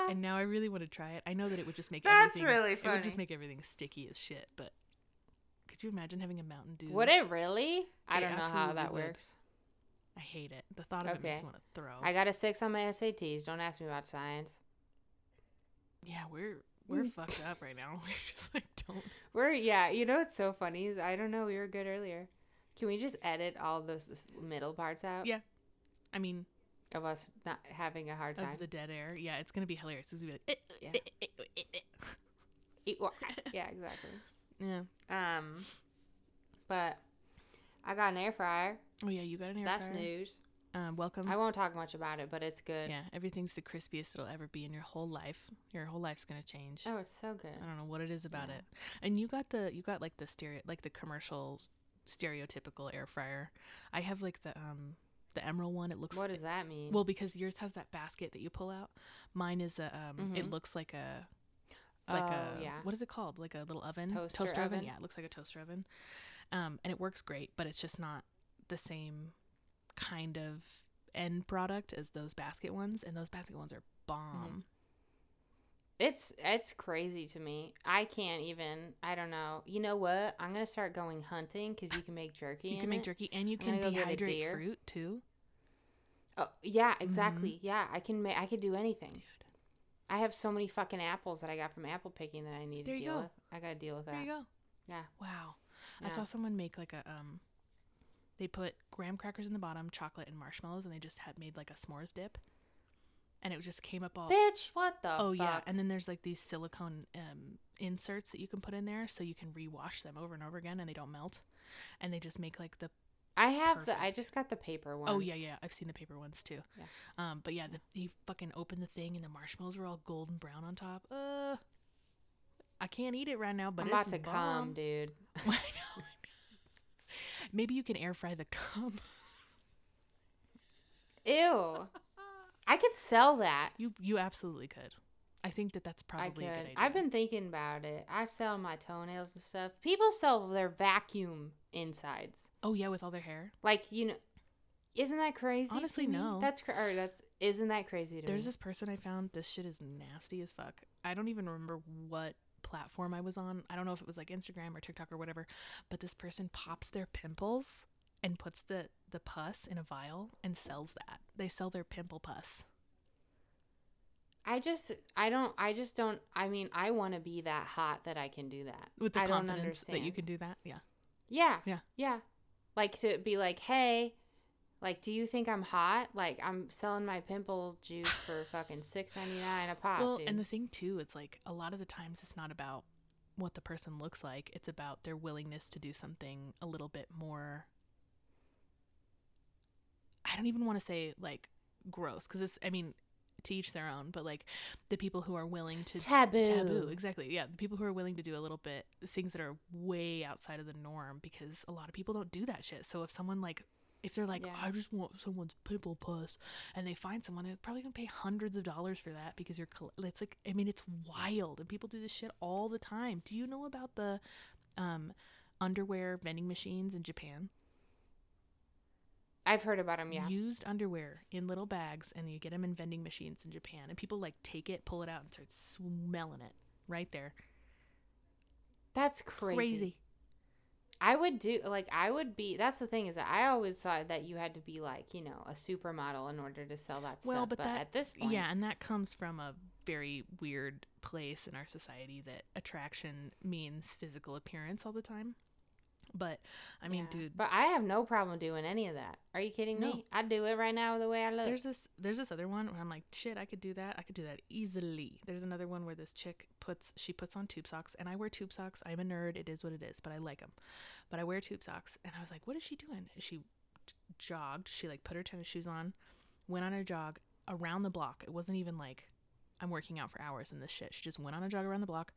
And now I really want to try it. I know that it would just make That's everything really It would just make everything sticky as shit, but could you imagine having a Mountain Dew? Would it really? I It don't know how that would. works. I hate it. The thought of it makes me want to throw. I got a six on my SATs. Don't ask me about science. yeah, we're we're fucked up right now. <laughs> We're just like don't. We're yeah. You know what's so funny is I don't know. We were good earlier. Can we just edit all those middle parts out Yeah. I mean, of us not having a hard time? of the dead air. Yeah, it's gonna be hilarious. It's gonna be like, eh, Yeah. eh, eh, eh, <laughs> yeah, exactly. yeah. Um, but I got an air fryer. Oh yeah, you got an air That's fryer. news. Um, welcome. I won't talk much about it, but it's good. yeah, everything's the crispiest it'll ever be in your whole life. Your whole life's gonna change. Oh, it's so good. I don't know what it is about Yeah. it. And you got the you got like the stereo like the commercial stereotypical air fryer. I have like the um the emerald one. It looks What does that mean? well because yours has that basket that you pull out. Mine is a um it Mhm. looks like a like oh, a yeah. what is it called? Like a little oven? Toaster oven? oven? Yeah, it looks like a toaster oven. Um and it works great, but it's just not the same kind of end product as those basket ones and those basket ones are Mm-hmm. bomb. It's it's crazy to me. I can't even. I don't know. You know what? I'm gonna start going hunting because you can make jerky. You can make it. jerky and you I'm can gonna go get a dehydrate fruit too. Oh yeah, exactly. Yeah, I can make. I could do anything. Dude. I have so many fucking apples that I got from apple picking that I need There to deal go. with. I gotta deal with that. There you go. Yeah. Wow. I saw someone make like a um they put graham crackers in the bottom, chocolate and marshmallows and they just had made like a s'mores dip. And it just came up all Bitch, what the? Oh yeah, and then there's like these silicone um inserts that you can put in there so you can rewash them over and over again and they don't melt. And they just make like the I have the. I just got the paper one. Oh yeah, yeah, I've seen the paper ones too. Yeah. Um but yeah, the, he fucking opened the thing and the marshmallows were all golden brown on top. Uh I can't eat it right now, but I'm about it's to come, bomb. <laughs> dude. I know. Maybe you can air fry the cum. Ew. I could sell that. You you absolutely could. I think that that's probably I could. a good idea. I've been thinking about it. I sell my toenails and stuff. People sell their vacuum insides. Oh yeah, with all their hair. Like you know, isn't that crazy? Honestly, no. That's cra- or that's isn't that crazy to There's me? this person I found. This shit is nasty as fuck. I don't even remember what platform I was on. I don't know if it was like Instagram or TikTok or whatever. But this person pops their pimples and puts the the pus in a vial and sells that. They sell their pimple pus. I just I don't I just don't I mean I want to be that hot that I can do that. With the I don't confidence understand that you can do that. Yeah. Yeah. Yeah. Yeah. Like to be like, "Hey, like do you think I'm hot? Like I'm selling my pimple juice for <laughs> fucking 6.99 a pop, well, dude." and the thing too, it's like a lot of the times it's not about what the person looks like. It's about their willingness to do something a little bit more. I don't even want to say like gross because it's. I mean, to each their own. But like the people who are willing to taboo. taboo exactly yeah the people who are willing to do a little bit things that are way outside of the norm because a lot of people don't do that shit so if someone like if they're like Yeah. i just want someone's pimple pus and they find someone they're probably gonna pay hundreds of dollars for that because you're it's like i mean it's wild and people do this shit all the time do you know about the um, underwear vending machines in Japan. I've heard about them. Yeah. Used underwear in little bags, and you get them in vending machines in Japan, and people like take it, pull it out, and start smelling it right there. That's crazy. Crazy. I would do like I would be. That's the thing is that I always thought that you had to be like you know a supermodel in order to sell that Well, stuff. but But, that- at this point, Yeah, and that comes from a very weird place in our society that attraction means physical appearance all the time. But I mean, Yeah. dude, But I have no problem doing any of that. Are you kidding No. me? I'd do it right now the way I look. there's this there's this other one where I'm like, shit, I could do that. I could do that easily. There's another one where this chick puts she puts on tube socks, and I wear tube socks. I'm a nerd. It is what it is, but I like them. But I wear tube socks, and I was like, what is she doing? She j- jogged. She like put her tennis shoes on, went on a jog around the block. It wasn't even like I'm working out for hours in this shit. She just went on a jog around the block,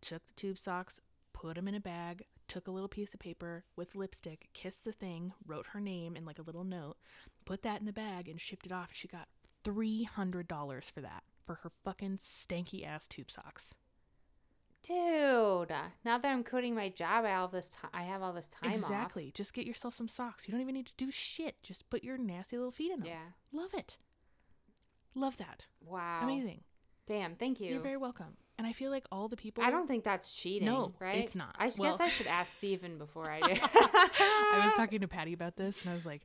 took the tube socks, put them in a bag, took a little piece of paper with lipstick, kissed the thing, wrote her name in like a little note, put that in the bag, and shipped it off. She got $300 for that, for her fucking stanky ass tube socks. Dude, now that I'm quitting my job, I have all this time. I have all this time exactly. Just get yourself some socks. You don't even need to do shit. Just put your nasty little feet in them. Yeah. Love it. Love that. Wow. Amazing. Damn. Thank you. You're very welcome. And I feel like all the people. I don't think that's cheating. No, right? it's not. I Well- guess I should ask Steven before I do. <laughs> I was talking to Patty about this, and I was like,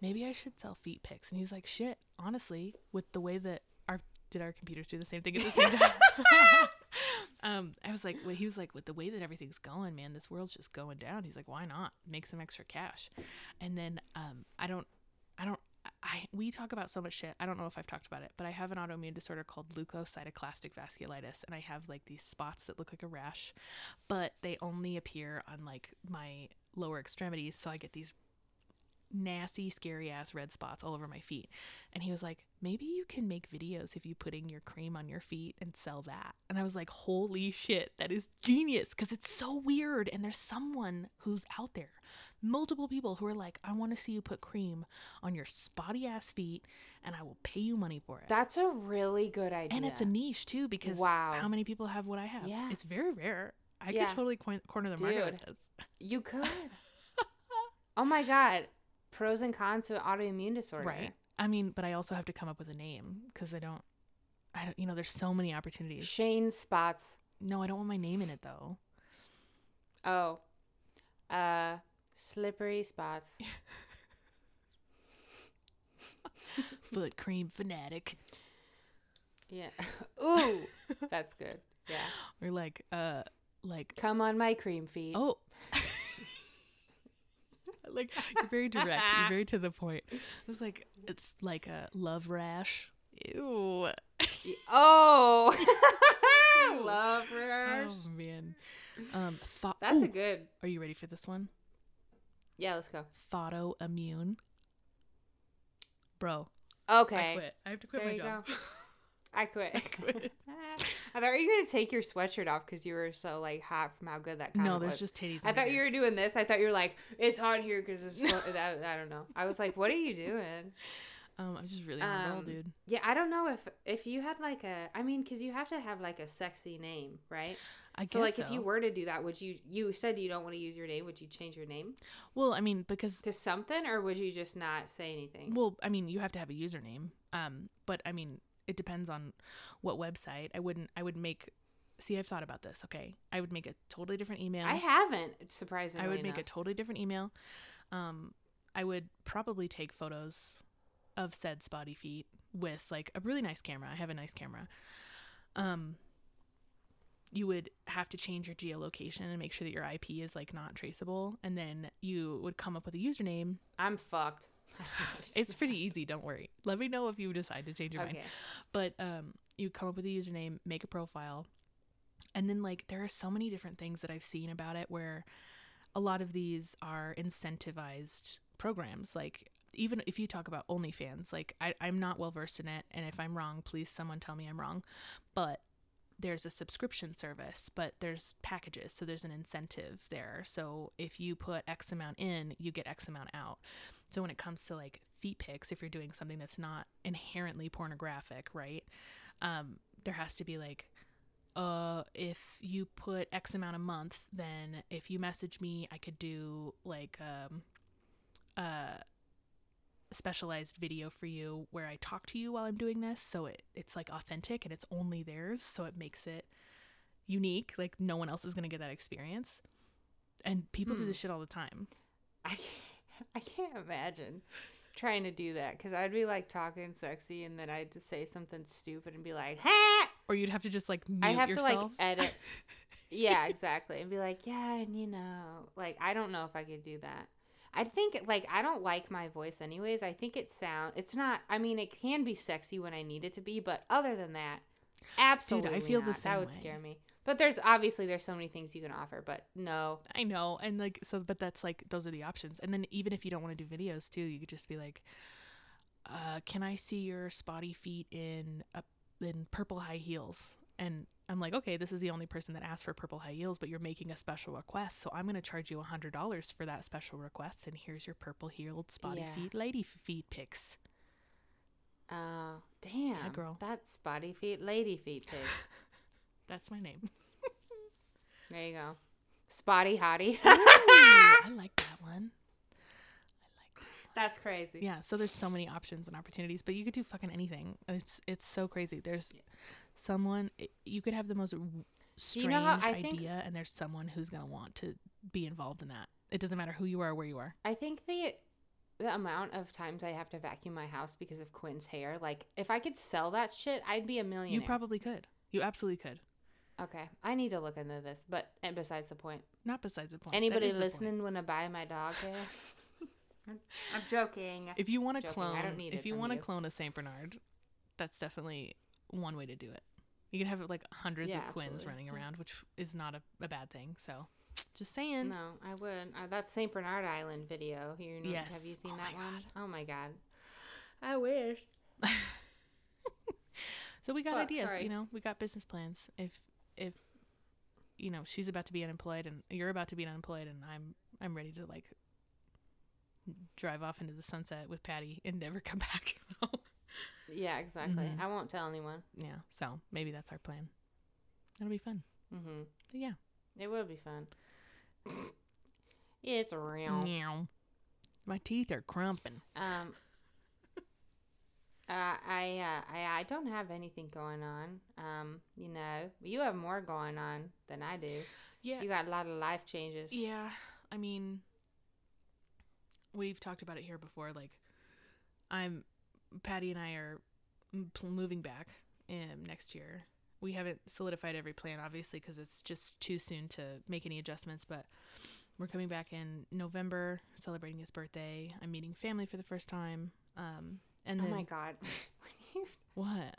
maybe I should sell feet pics. And he's like, shit, honestly, with the way that our did our computers do the same thing at the same time. <laughs> um, I was like, well, he was like, with the way that everything's going, man, this world's just going down. He's like, why not make some extra cash? And then um, I don't. I, we talk about so much shit. I don't know if I've talked about it, but I have an autoimmune disorder called leukocytoclastic vasculitis, and I have like these spots that look like a rash, but they only appear on like my lower extremities. So I get these nasty, scary ass red spots all over my feet. And he was like, maybe you can make videos of you putting your cream on your feet and sell that. And I was like, holy shit, that is genius because it's so weird. And there's someone who's out there, multiple people who are like, I want to see you put cream on your spotty ass feet and I will pay you money for it. that's a really good idea. and it's a niche too because Wow. how many people have what I have? Yeah. It's very rare. I Yeah. could totally corner the market with this. You could. <laughs> oh my god. Pros and cons to autoimmune disorder. Right. I mean, but I also have to come up with a name because I don't, I don't, you know, there's so many opportunities. Shane spots. No, I don't want my name in it though. Oh. Uh slippery spots. <laughs> Foot cream fanatic. Yeah. <laughs> Ooh. That's good. Yeah. <laughs> Or like, uh, like, Come on my cream feet. oh. <laughs> like you're very direct. You're very <laughs> to the point. It's like it's like a love rash. Ew. <laughs> Oh. Love rash. Oh man. Um. Thought. That's a good. Are you ready for this one? Yeah, let's go. Thotoimmune. Bro, Okay. I quit. I have to quit There my you job. go. I quit. I quit. I thought you were gonna take your sweatshirt off because you were so like hot from how good that No, there's was. just titties. I thought you were doing this. I thought you were like, it's hot here because it's. so-" I, <laughs> I don't know. I was like, what are you doing? Um, I'm just really roll, Um, dude. Yeah, I don't know if if you had like a. I mean, because you have to have like a sexy name, right? I guess So like, if you were to do that, would you? You said you don't want to use your name. Would you change your name well, I mean, because to something, or would you just not say anything? well, I mean, you have to have a username. Um, but I mean, it depends on what website. I wouldn't. I would make. See, I've thought about this. Okay, I would make a totally different email. I haven't. Surprisingly, I would make a totally different email. Um, I would probably take photos of said spotty feet with like a really nice camera. I have a nice camera. Um, you would have to change your geolocation and make sure that your IP is like not traceable, and then you would come up with a username. I'm fucked. <laughs> It's pretty easy. Don't worry. Let me know if you decide to change your mind but um you come up with a username make a profile and then like there are so many different things that i've seen about it where a lot of these are incentivized programs like even if you talk about OnlyFans, like I, I'm not well versed in it, and if I'm wrong, please someone tell me I'm wrong. But there's a subscription service, but there's packages, so there's an incentive there. So if you put X amount in, you get X amount out. So when it comes to like feet pics, if you're doing something that's not inherently pornographic, right? Um, there has to be like uh, if you put X amount a month, then if you message me, I could do like um, a specialized video for you where I talk to you while I'm doing this. So it, it's like authentic and it's only theirs. So it makes it unique. Like no one else is going to get that experience. And people do Hmm. this shit all the time. I can't, I can't imagine trying to do that because I'd be like talking sexy and then I'd just say something stupid and be like, "Ha!" Or you'd have to just like mute I have yourself. to like edit. <laughs> yeah, exactly, and be like, "Yeah," and you know, like I don't know if I could do that. I think like I don't like my voice anyways. I think it sound it's not. I mean, it can be sexy when I need it to be, but other than that, absolutely, i feel the not. same That would way. scare me. But there's obviously there's so many things you can offer, but no, I know, and like so, but that's like those are the options. And then even if you don't want to do videos too, you could just be like, uh, "Can I see your spotty feet in a in purple high heels?" And I'm like, "Okay, this is the only person that asked for purple high heels, but you're making a special request, so I'm gonna charge you a hundred dollars for that special request. And here's your purple heeled spotty Yeah. feet lady feet pics." Oh, damn. girl. That's spotty feet, lady feet <laughs> pics. That's my name. there you go. Spotty hottie. I like that one. I like that. That's crazy. yeah so there's so many options and opportunities but you could do fucking anything it's it's so crazy there's someone eh, you could have the most strange you know how- I think- idea and there's someone who's gonna want to be involved in that it doesn't matter who you are or where you are I think the the amount of times I have to vacuum my house because of Quinn's hair, like if I could sell that shit, I'd be a millionaire. you probably could you absolutely could Okay, I need to look into this, but and besides the point, not besides the point anybody is the point. listening want to buy my dog <laughs> hair? I'm, I'm joking. if you want to clone I don't need if it you want to clone a saint bernard that's definitely one way to do it you can have like hundreds Yeah, of Quinns absolutely. running around which is not a, a bad thing so just saying No, I would. Uh, that St. Bernard Island video. You know, Yes. Have you seen Oh that one? Oh my god. I wish. <laughs> So we got ideas, sorry. you know, we got business plans. If if you know, she's about to be unemployed and you're about to be unemployed and I'm I'm ready to like drive off into the sunset with Patty and never come <laughs> back. Yeah, exactly. Mhm. I won't tell anyone. yeah, so maybe that's our plan. It'll be fun. Mm-hmm. But yeah. It will be fun. it's real. Meow. My teeth are crumping. Um. Uh, I uh, I I don't have anything going on. Um, you know, you have more going on than I do. Yeah. You got a lot of life changes. Yeah, I mean, we've talked about it here before. Like, I'm Patty and I are moving back um, next year. We haven't solidified every plan, obviously, because it's just too soon to make any adjustments. But we're coming back in November, celebrating his birthday. I'm meeting family for the first time. Um, and Oh then my god. <laughs> What?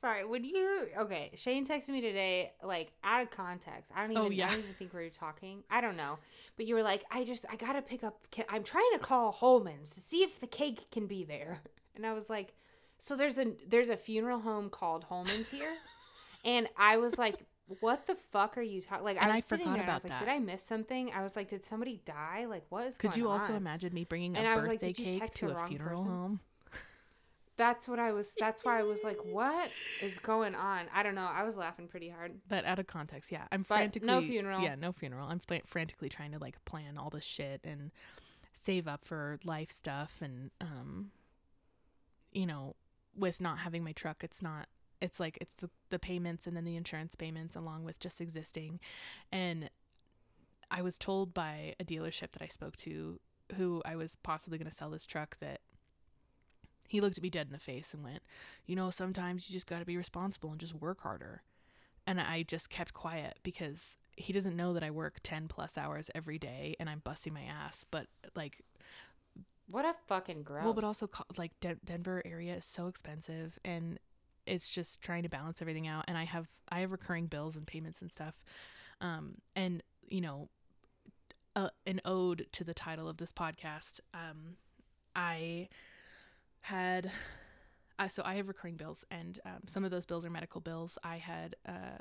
Sorry, when you okay, Shane texted me today, like out of context. I don't oh, even Oh, yeah. I don't even think we were talking. I don't know. But you were like, I just I gotta pick up can, I'm trying to call Holman's to see if the cake can be there. <laughs> And I was like, So there's a there's a funeral home called Holman's here? <laughs> and I was like, What the fuck are you talking like And I I was sitting forgot there I was about like, that. Did I miss something? I was like, Did somebody die? Like what is Could you also on? imagine me bringing And a I was like, birthday did you cake to a funeral person? home? That's what I was that's why I was like, <laughs> What is going on? I don't know. I was laughing pretty hard. But out of context, yeah, I'm But frantically no funeral. Yeah, no funeral. I'm fla- frantically trying to like plan all this shit and save up for life stuff and um, you know, with not having my truck, it's not. It's like it's the the payments and then the insurance payments along with just existing, and I was told by a dealership that I spoke to who I was possibly going to sell this truck that he looked at me dead in the face and went, You know, sometimes you just got to be responsible and just work harder. And I just kept quiet because he doesn't know that I work 10 plus hours every day and I'm busting my ass. But like, What a fucking gross. well, but also like Den- Denver area is so expensive and it's just trying to balance everything out. And I have, I have recurring bills and payments and stuff. Um, and you know, uh, an ode to the title of this podcast. Um, I had, I so I have recurring bills, and um, some of those bills are medical bills. I had uh,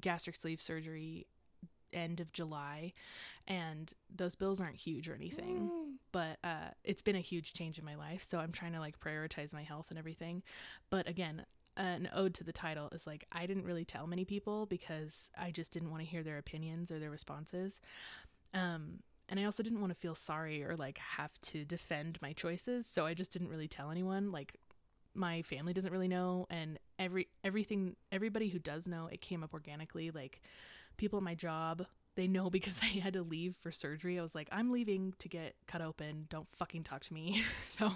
gastric sleeve surgery end of July, and those bills aren't huge or anything, Mm. but uh, it's been a huge change in my life. So I'm trying to like prioritize my health and everything. But again, an ode to the title is like I didn't really tell many people because I just didn't want to hear their opinions or their responses. Um, and I also didn't want to feel sorry or like have to defend my choices, so I just didn't really tell anyone. Like my family doesn't really know and every everything everybody who does know, it came up organically like people at my job they know <laughs> because I had to leave for surgery. I was like, I'm leaving to get cut open. Don't fucking talk to me. <laughs> so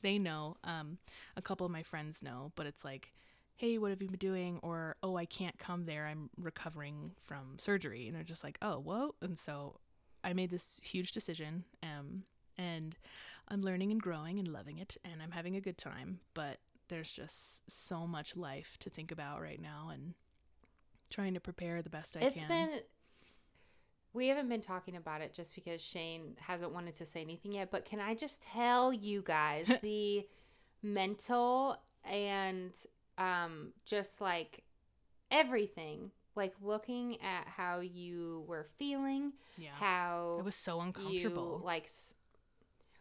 they know. Um, a couple of my friends know, but it's like, hey, what have you been doing? Or, oh, I can't come there. I'm recovering from surgery. And they're just like, oh, whoa. And so I made this huge decision. Um, and I'm learning and growing and loving it. And I'm having a good time. But there's just so much life to think about right now. And trying to prepare the best I It's can. been we haven't been talking about it just because Shane hasn't wanted to say anything yet, but can I just tell you guys <laughs> the mental and um just like everything, like looking at how you were feeling, yeah. how It was so you uncomfortable. like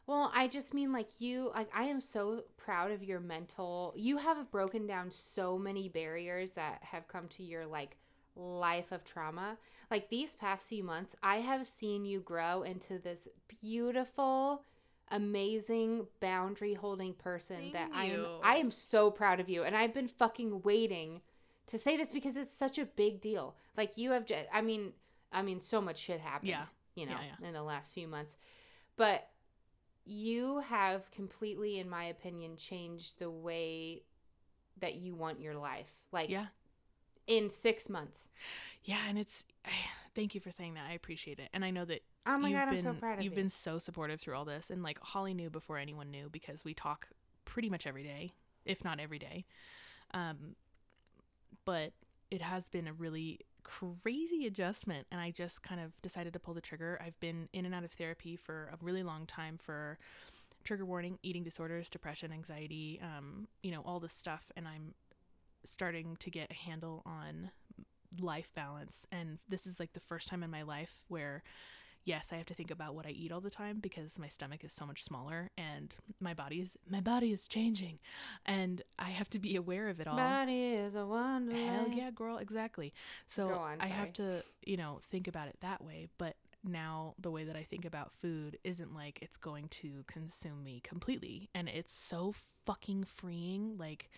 well i just mean like you like i am so proud of your mental you have broken down so many barriers that have come to your like life of trauma like these past few months i have seen you grow into this beautiful amazing boundary holding person that Thank i am i am so proud of you and i've been fucking waiting to say this because it's such a big deal like you have just i mean i mean so much shit happened Yeah. you know Yeah, in the last few months but you have completely in my opinion changed the way that you want your life like yeah. in six months Yeah, and it's <sighs> thank you for saying that. I appreciate it. And I know that oh my you've god been i'm so proud of you've you been so supportive through all this and like Holly knew before anyone knew because we talk pretty much every day, if not every day. Um but it has been a really crazy adjustment and I just kind of decided to pull the trigger. I've been in and out of therapy for a really long time for trigger warning, eating disorders, depression, anxiety, um, you know, all this stuff and I'm starting to get a handle on life balance and this is like the first time in my life where yes i have to think about what i eat all the time because my stomach is so much smaller and my body is my body is changing and i have to be aware of it all. Body is a wonderland. Hell yeah girl exactly. So on, i have to you know think about it that way but now the way that i think about food isn't like it's going to consume me completely and it's so fucking freeing like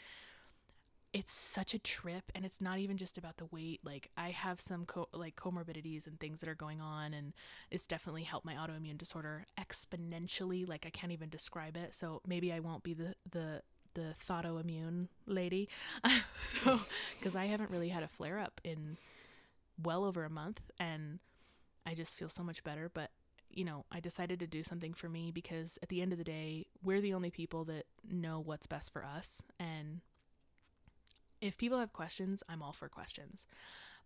it's such a trip and it's not even just about the weight like i have some co- like comorbidities and things that are going on and it's definitely helped my autoimmune disorder exponentially like i can't even describe it so maybe i won't be the the the thotoimmune lady <laughs> because i haven't really had a flare up in well over a month and i just feel so much better but you know i decided to do something for me because at the end of the day we're the only people that know what's best for us and if people have questions, I'm all for questions.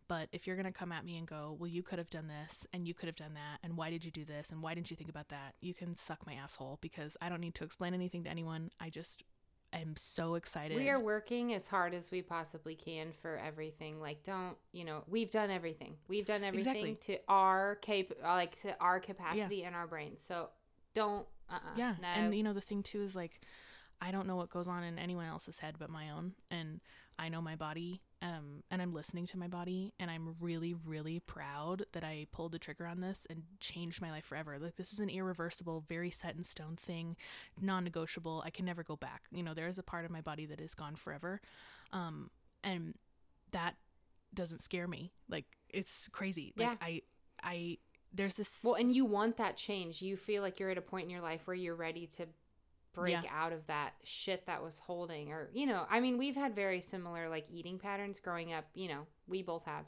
But if you're going to come at me and go, well, you could have done this and you could have done that, and why did you do this and why didn't you think about that? You can suck my asshole because I don't need to explain anything to anyone. I just am so excited. we are working as hard as we possibly can for everything like don't you know we've done everything we've done everything Exactly. to our cap uh, like to our capacity in our brains so don't uh-uh yeah. no. And, you know, the thing too is like, I don't know what goes on in anyone else's head but my own. And I know my body, um, and I'm listening to my body, and I'm really, really proud that I pulled the trigger on this and changed my life forever. Like, this is an irreversible, very set in stone thing, non negotiable. I can never go back. You know, there is a part of my body that is gone forever. Um, and that doesn't scare me. Like, it's crazy. Like, Yeah. I, I, there's this. Well, and you want that change. You feel like you're at a point in your life where you're ready to break Yeah. out of that shit that was holding or you know, I mean, we've had very similar like eating patterns growing up, you know, we both have.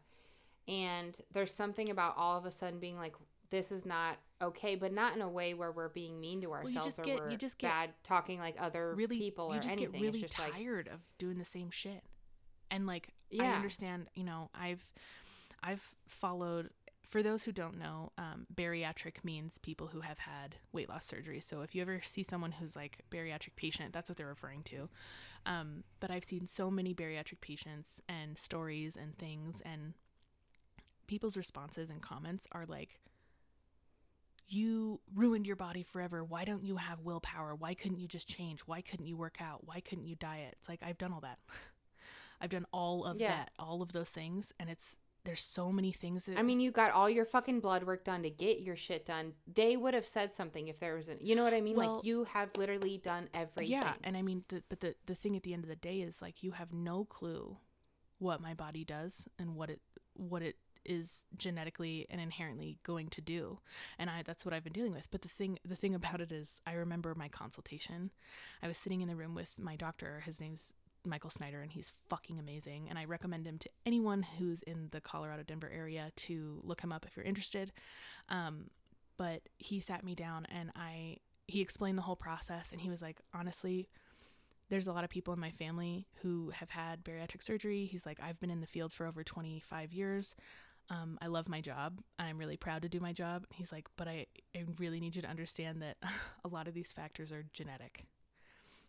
And there's something about all of a sudden being like this is not okay, but not in a way where we're being mean to ourselves just or get- we're you just get bad talking like other really people you or just anything. get really it's just like tired of doing the same shit and like i understand you know i've i've followed for those who don't know um, bariatric means people who have had weight loss surgery so if you ever see someone who's like bariatric patient that's what they're referring to um, but i've seen so many bariatric patients and stories and things and people's responses and comments are like you ruined your body forever. Why don't you have willpower? Why couldn't you just change? Why couldn't you work out? Why couldn't you diet? It's like I've done all that. <laughs> I've done all of Yeah. that, all of those things, and it's there's so many things that I mean, you got all your fucking blood work done to get your shit done. They would have said something if there was an, you know what I mean? Well, like you have literally done everything. Yeah, and I mean, the, but the the thing at the end of the day is like you have no clue what my body does and what it what it is genetically and inherently going to do, and I that's what I've been dealing with. But the thing the thing <laughs> about it is, I remember my consultation. I was sitting in the room with my doctor. His name's Michael Snyder, and he's fucking amazing. And I recommend him to anyone who's in the Colorado Denver area to look him up if you're interested. Um, but he sat me down and I he explained the whole process and he was like honestly there's a lot of people in my family who have had bariatric surgery he's like i've been in the field for over 25 years um, i love my job and i'm really proud to do my job he's like but I, I really need you to understand that <laughs> a lot of these factors are genetic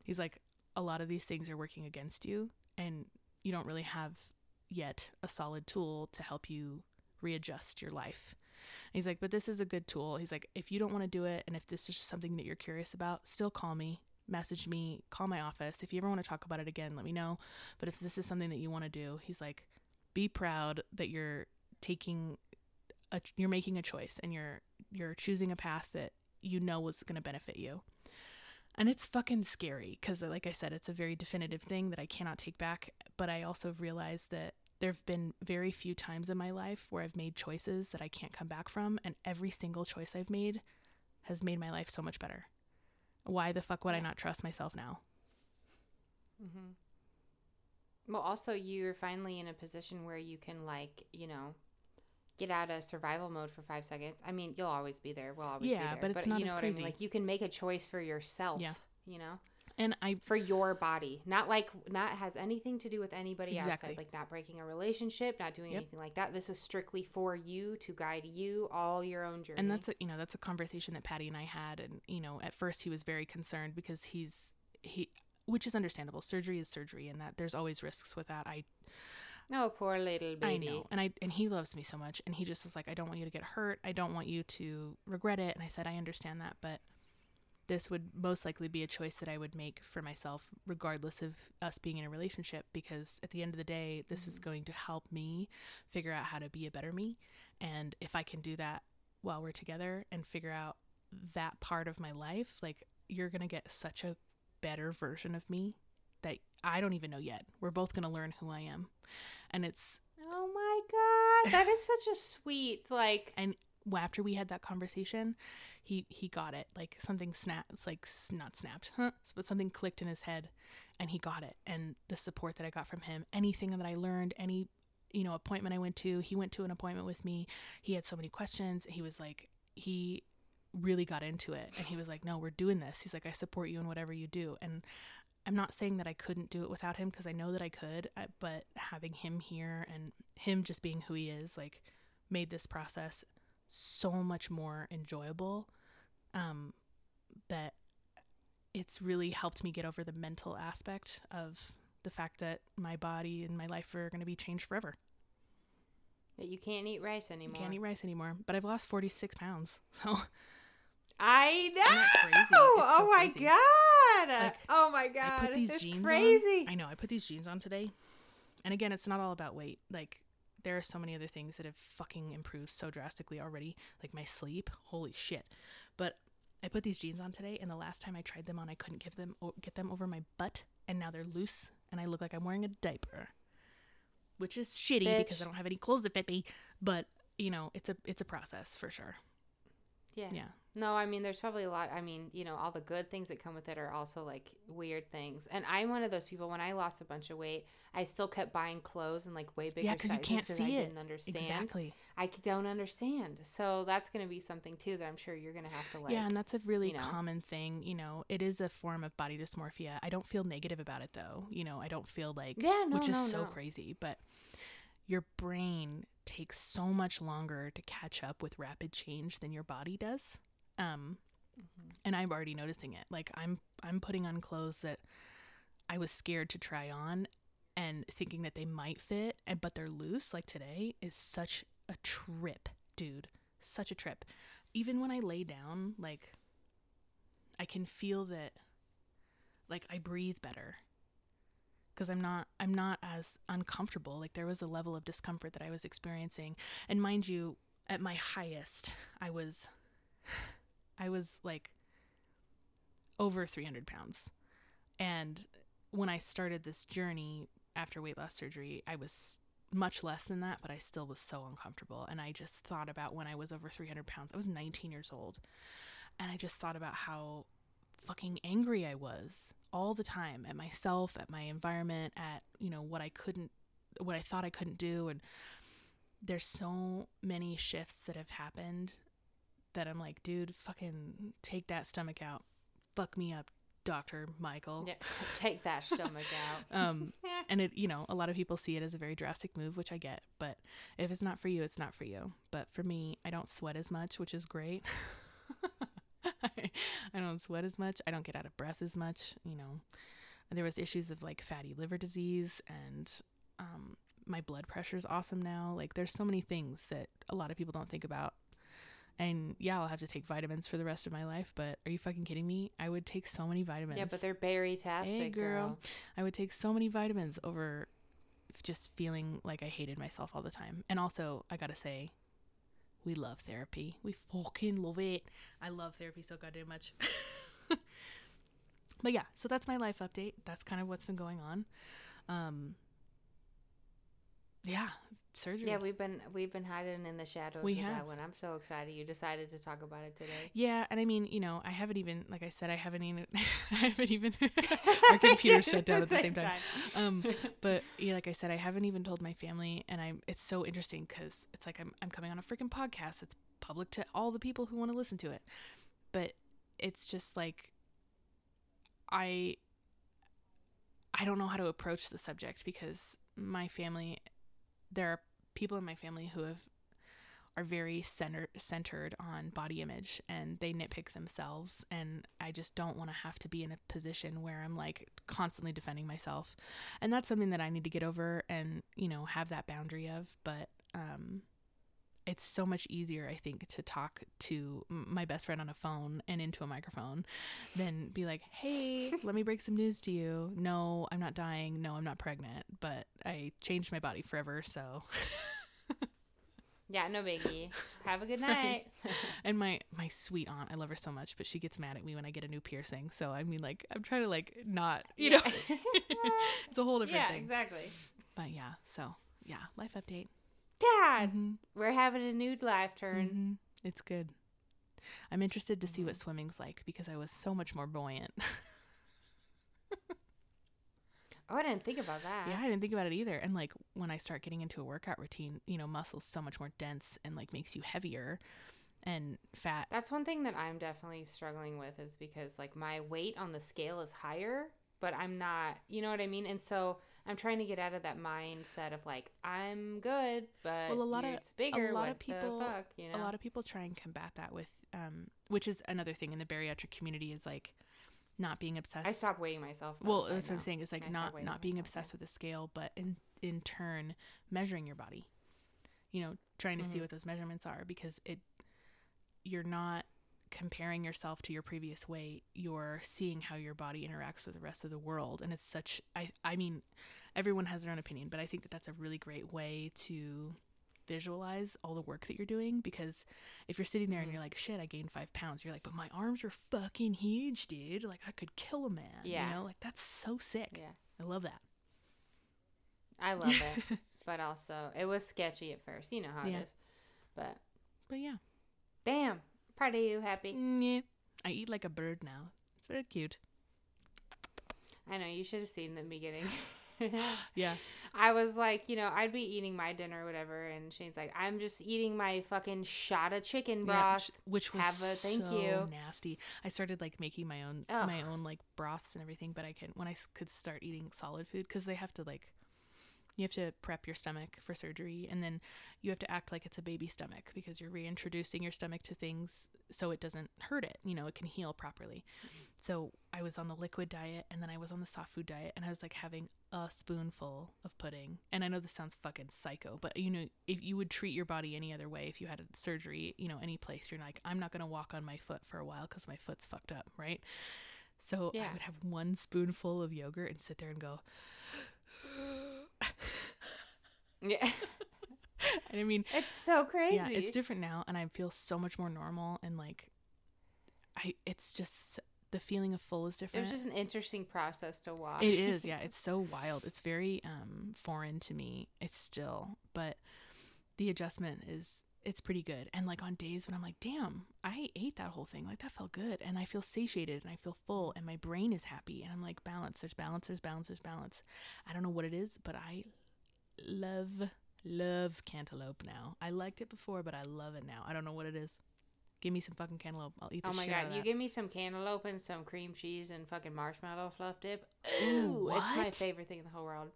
he's like a lot of these things are working against you and you don't really have yet a solid tool to help you readjust your life He's like, but this is a good tool. He's like, if you don't want to do it and if this is just something that you're curious about, still call me, message me, call my office. If you ever want to talk about it again, let me know. But if this is something that you want to do, he's like, be proud that you're taking a you're making a choice and you're you're choosing a path that you know was going to benefit you. And it's fucking scary cuz like I said, it's a very definitive thing that I cannot take back, but I also realized that there have been very few times in my life where I've made choices that I can't come back from, and every single choice I've made has made my life so much better. Why the fuck would I not trust myself now? Mm-hmm. Well, also you're finally in a position where you can like, you know, get out of survival mode for five seconds. I mean, you'll always be there. We'll always Yeah, be there. but it's not you know as what I crazy. mean? Like you can make a choice for yourself. Yeah. You know, And I for your body, not like not has anything to do with anybody Exactly. outside. Like not breaking a relationship, not doing Yep. anything like that. This is strictly for you to guide you all your own journey. and that's a, you know that's a conversation that Patty and I had and you know at first he was very concerned because he's he which is understandable surgery is surgery and that there's always risks with that I oh poor little baby. I know and I and he loves me so much and he just is like I don't want you to get hurt I don't want you to regret it and I said I understand that but this would most likely be a choice that I would make for myself regardless of us being in a relationship because at the end of the day this is mm-hmm. going to help me figure out how to be a better me and if I can do that while we're together and figure out that part of my life like you're going to get such a better version of me that I don't even know yet. We're both going to learn who I am. And it's Oh my god, that is such a sweet like. <sighs> and after we had that conversation, he he got it. Like something snapped. It's like not snapped, huh? but something clicked in his head, and he got it. And the support that I got from him, anything that I learned, any you know appointment I went to, he went to an appointment with me. He had so many questions. He was like he really got into it, and he was like, "No, we're doing this." He's like, "I support you in whatever you do," and I'm not saying that I couldn't do it without him because I know that I could, uh, but having him here and him just being who he is, like, made this process so much more enjoyable. Um, that it's really helped me get over the mental aspect of the fact that my body and my life are going to be changed forever. that you can't eat rice anymore. You can't eat rice anymore, but I've lost 46 pounds. <laughs> So I know. Oh so my crazy. Like, oh my god. I put these it's jeans crazy. on. I know. I put these jeans on today. And again, it's not all about weight. Like there are so many other things that have fucking improved so drastically already. Like my sleep. Holy shit. But I put these jeans on today and the last time I tried them on, I couldn't give them get them over my butt and now they're loose and I look like I'm wearing a diaper. Which is shitty Bitch. because I don't have any clothes that fit me, but you know, it's a it's a process for sure. yeah. Yeah. No, I mean, there's probably a lot. I mean, you know, all the good things that come with it are also like weird things. And I'm one of those people. When I lost a bunch of weight, I still kept buying clothes and like way bigger Yeah, 'cause you can't see I it. didn't understand. Exactly. I don't understand. So that's going to be something too that I'm sure you're going to have to like. yeah, and that's a really you know? common thing. You know, it is a form of body dysmorphia. I don't feel negative about it though. You know, I don't feel like Yeah, no, which is no, so no. crazy. But your brain takes so much longer to catch up with rapid change than your body does. Um, Mm-hmm. and I'm already noticing it. Like I'm I'm putting on clothes that I was scared to try on and thinking that they might fit and but they're loose like today is such a trip, dude. Such a trip. Even when I lay down, like I can feel that like I breathe better. because I'm not I'm not as uncomfortable. Like there was a level of discomfort that I was experiencing. And mind you, at my highest, I was I was like over 300 pounds. And when I started this journey after weight loss surgery, I was much less than that, but I still was so uncomfortable. And I just thought about when I was over 300 pounds, I was 19 years old. And I just thought about how fucking angry I was all the time at myself, at my environment, at, you know, what I couldn't, what I thought I couldn't do. And there's so many shifts that have happened that I'm like, dude, fucking take that stomach out. Fuck me up, Dr. Michael. Yeah, take that stomach <laughs> out. Um, <laughs> and it, you know, a lot of people see it as a very drastic move, which I get. But if it's not for you, it's not for you. But for me, I don't sweat as much, which is great. <laughs> I don't sweat as much. I don't get out of breath as much. You know, there was issues of like fatty liver disease and um, my blood pressure is awesome now. Like there's so many things that a lot of people don't think about. And yeah, I'll have to take vitamins for the rest of my life, but are you fucking kidding me? I would take so many vitamins. Yeah, but they're berry tastic, Hey, girl. girl. I would take so many vitamins over just feeling like I hated myself all the time. And also, I gotta say, we love therapy. We fucking love it. I love therapy so goddamn much. <laughs> but yeah, so that's my life update. That's kind of what's been going on. Um, yeah, surgery. Yeah, we've been we've been hiding in the shadows We have. that one. I'm so excited you decided to talk about it today. Yeah, and I mean, you know, I haven't even, like I said, I haven't even, <laughs> I haven't even, <laughs> <laughs> our computer shut down at the same time. Um, but yeah, like I said, I haven't even told my family, and I'm. It's so interesting because it's like I'm I'm coming on a freaking podcast. It's public to all the people who want to listen to it, but it's just like I. I don't know how to approach the subject because my family, there are people in my family who have are very center, centered on body image and they nitpick themselves and I just don't want to have to be in a position where I'm like constantly defending myself. And that's something that I need to get over and, you know, have that boundary of, but um it's so much easier I think to talk to my best friend on a phone and into a microphone than be like, "Hey, <laughs> let me break some news to you. No, I'm not dying. No, I'm not pregnant, but I changed my body forever, so <laughs> Yeah, no biggie. Have a good <laughs> Right. night. and my my sweet aunt i love her so much but she gets mad at me when i get a new piercing so i mean like i'm trying to like not you know it's a whole different yeah, thing exactly. but yeah so yeah life update Dad, Mhm, we're having a nude life turn. mhm. it's good i'm interested to see what Mhm. swimming's like because i was so much more buoyant <laughs> Oh, I didn't think about that. yeah i didn't think about it either and like when i start getting into a workout routine you know muscle's so much more dense and like makes you heavier and fat That's one thing that I'm definitely struggling with is because like my weight on the scale is higher, but I'm not, you know what I mean? And so I'm trying to get out of that mindset of like I'm good, but Well, a lot of- it's bigger. A lot of people- fuck, you know? a lot of people try and combat that with um which is another thing in the bariatric community is like not being obsessed I stopped weighing myself. well that's what i'm saying is like I not not being myself, obsessed with a scale but in in turn measuring your body you know trying to see Mhm. what those measurements are because it you're not comparing yourself to your previous weight you're seeing how your body interacts with the rest of the world. And it's such i i mean everyone has their own opinion but i think that that's a really great way to visualize all the work that you're doing. Because if you're sitting there and Mhm. you're like shit i gained five pounds you're like but my arms are fucking huge dude. Like i could kill a man Yeah. you know? Like that's so sick. Yeah, i love that. I love it, <laughs> but also it was sketchy at first. You know how Yeah. it is, but but yeah. Damn, proud of you, happy. Yeah i eat like a bird now it's very cute I know you should have seen the beginning. <laughs> yeah I was like, you know, I'd be eating my dinner or whatever, and Shane's like, I'm just eating my fucking shot of chicken Yeah, broth. sh- which was Have a thank so you. nasty. I started like making my own Ugh. my own like broths and everything, but I can when I could start eating solid food because they have to like you have to prep your stomach for surgery and then you have to act like it's a baby stomach because you're reintroducing your stomach to things so it doesn't hurt it you know it can heal properly so i was on the liquid diet and then i was on the soft food diet and i was like having a spoonful of pudding and i know this sounds fucking psycho but you know if you would treat your body any other way if you had a surgery you know any place you're like i'm not going to walk on my foot for a while because my foot's fucked up right So Yeah. I would have one spoonful of yogurt and sit there and go. <laughs> Yeah. <laughs> And I mean, it's so crazy. yeah, it's different now, and I feel so much more normal and like, I. It's just the feeling of full is It different. was just an interesting process to watch. It is, <laughs> yeah. It's so wild. It's very um foreign to me. It's still, but the adjustment is it's pretty good. And like on days when I'm like, damn, I ate that whole thing. Like that felt good, and I feel satiated, and I feel full, and my brain is happy, and I'm like, balance. There's balance. There's balance. There's balance. I don't know what it is, but I love love cantaloupe now. I liked it before, but I love it now. I don't know what it is. Give me some fucking cantaloupe. I'll eat the Oh my shit out god, of you that. give me some cantaloupe and some cream cheese and fucking marshmallow fluff dip. Ooh, Ooh, it's my what? favorite thing in the whole world.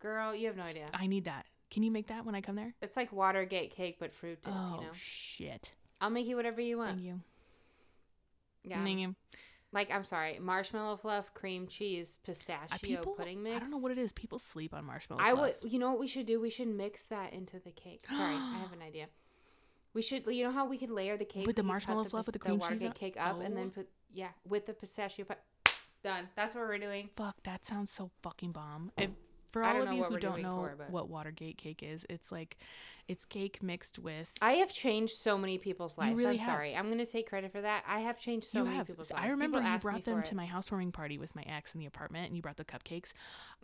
Girl, you have no idea. I need that. Can you make that when I come there? It's like Watergate cake but fruit dip, oh you know. shit! I'll make you whatever you want. Thank you. Yeah. Thank you. Like I'm sorry, marshmallow fluff, cream cheese, pistachio people, pudding mix. I don't know what it is. People sleep on marshmallow. I fluff. would. You know what we should do? We should mix that into the cake. <gasps> Sorry, I have an idea. We should. You know how we could layer the cake With the We could cut marshmallow fluff with the cream cheese Watergate on- cake up, and then Oh. put yeah with the pistachio. But done. That's what we're doing. Fuck, that sounds so fucking bomb. If for all of you who don't know for what Watergate cake is, it's like it's cake mixed with. I have changed so many people's lives. really I'm have. sorry. I'm gonna take credit for that. I have changed so you many have. people's lives. I remember People you brought them to my housewarming party with my ex in the apartment, and you brought the cupcakes.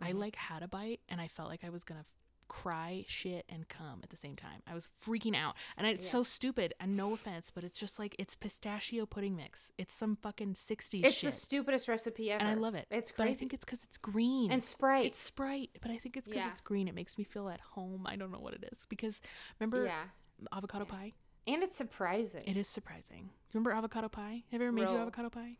I Mhm. like had a bite, and I felt like I was gonna f- cry, shit, and come at the same time. I was freaking out, and it's Yeah. so stupid. And no offense, but it's just like it's pistachio pudding mix. It's some fucking '60s It's shit, the stupidest recipe ever, and I love it. It's But. I think it's because it's green. and Sprite. It's Sprite, but I think it's because Yeah. it's green. It makes me feel at home. I don't know what it is because remember yeah, avocado pie? and it's surprising. It is surprising. Remember avocado pie? Have you ever made you avocado pie?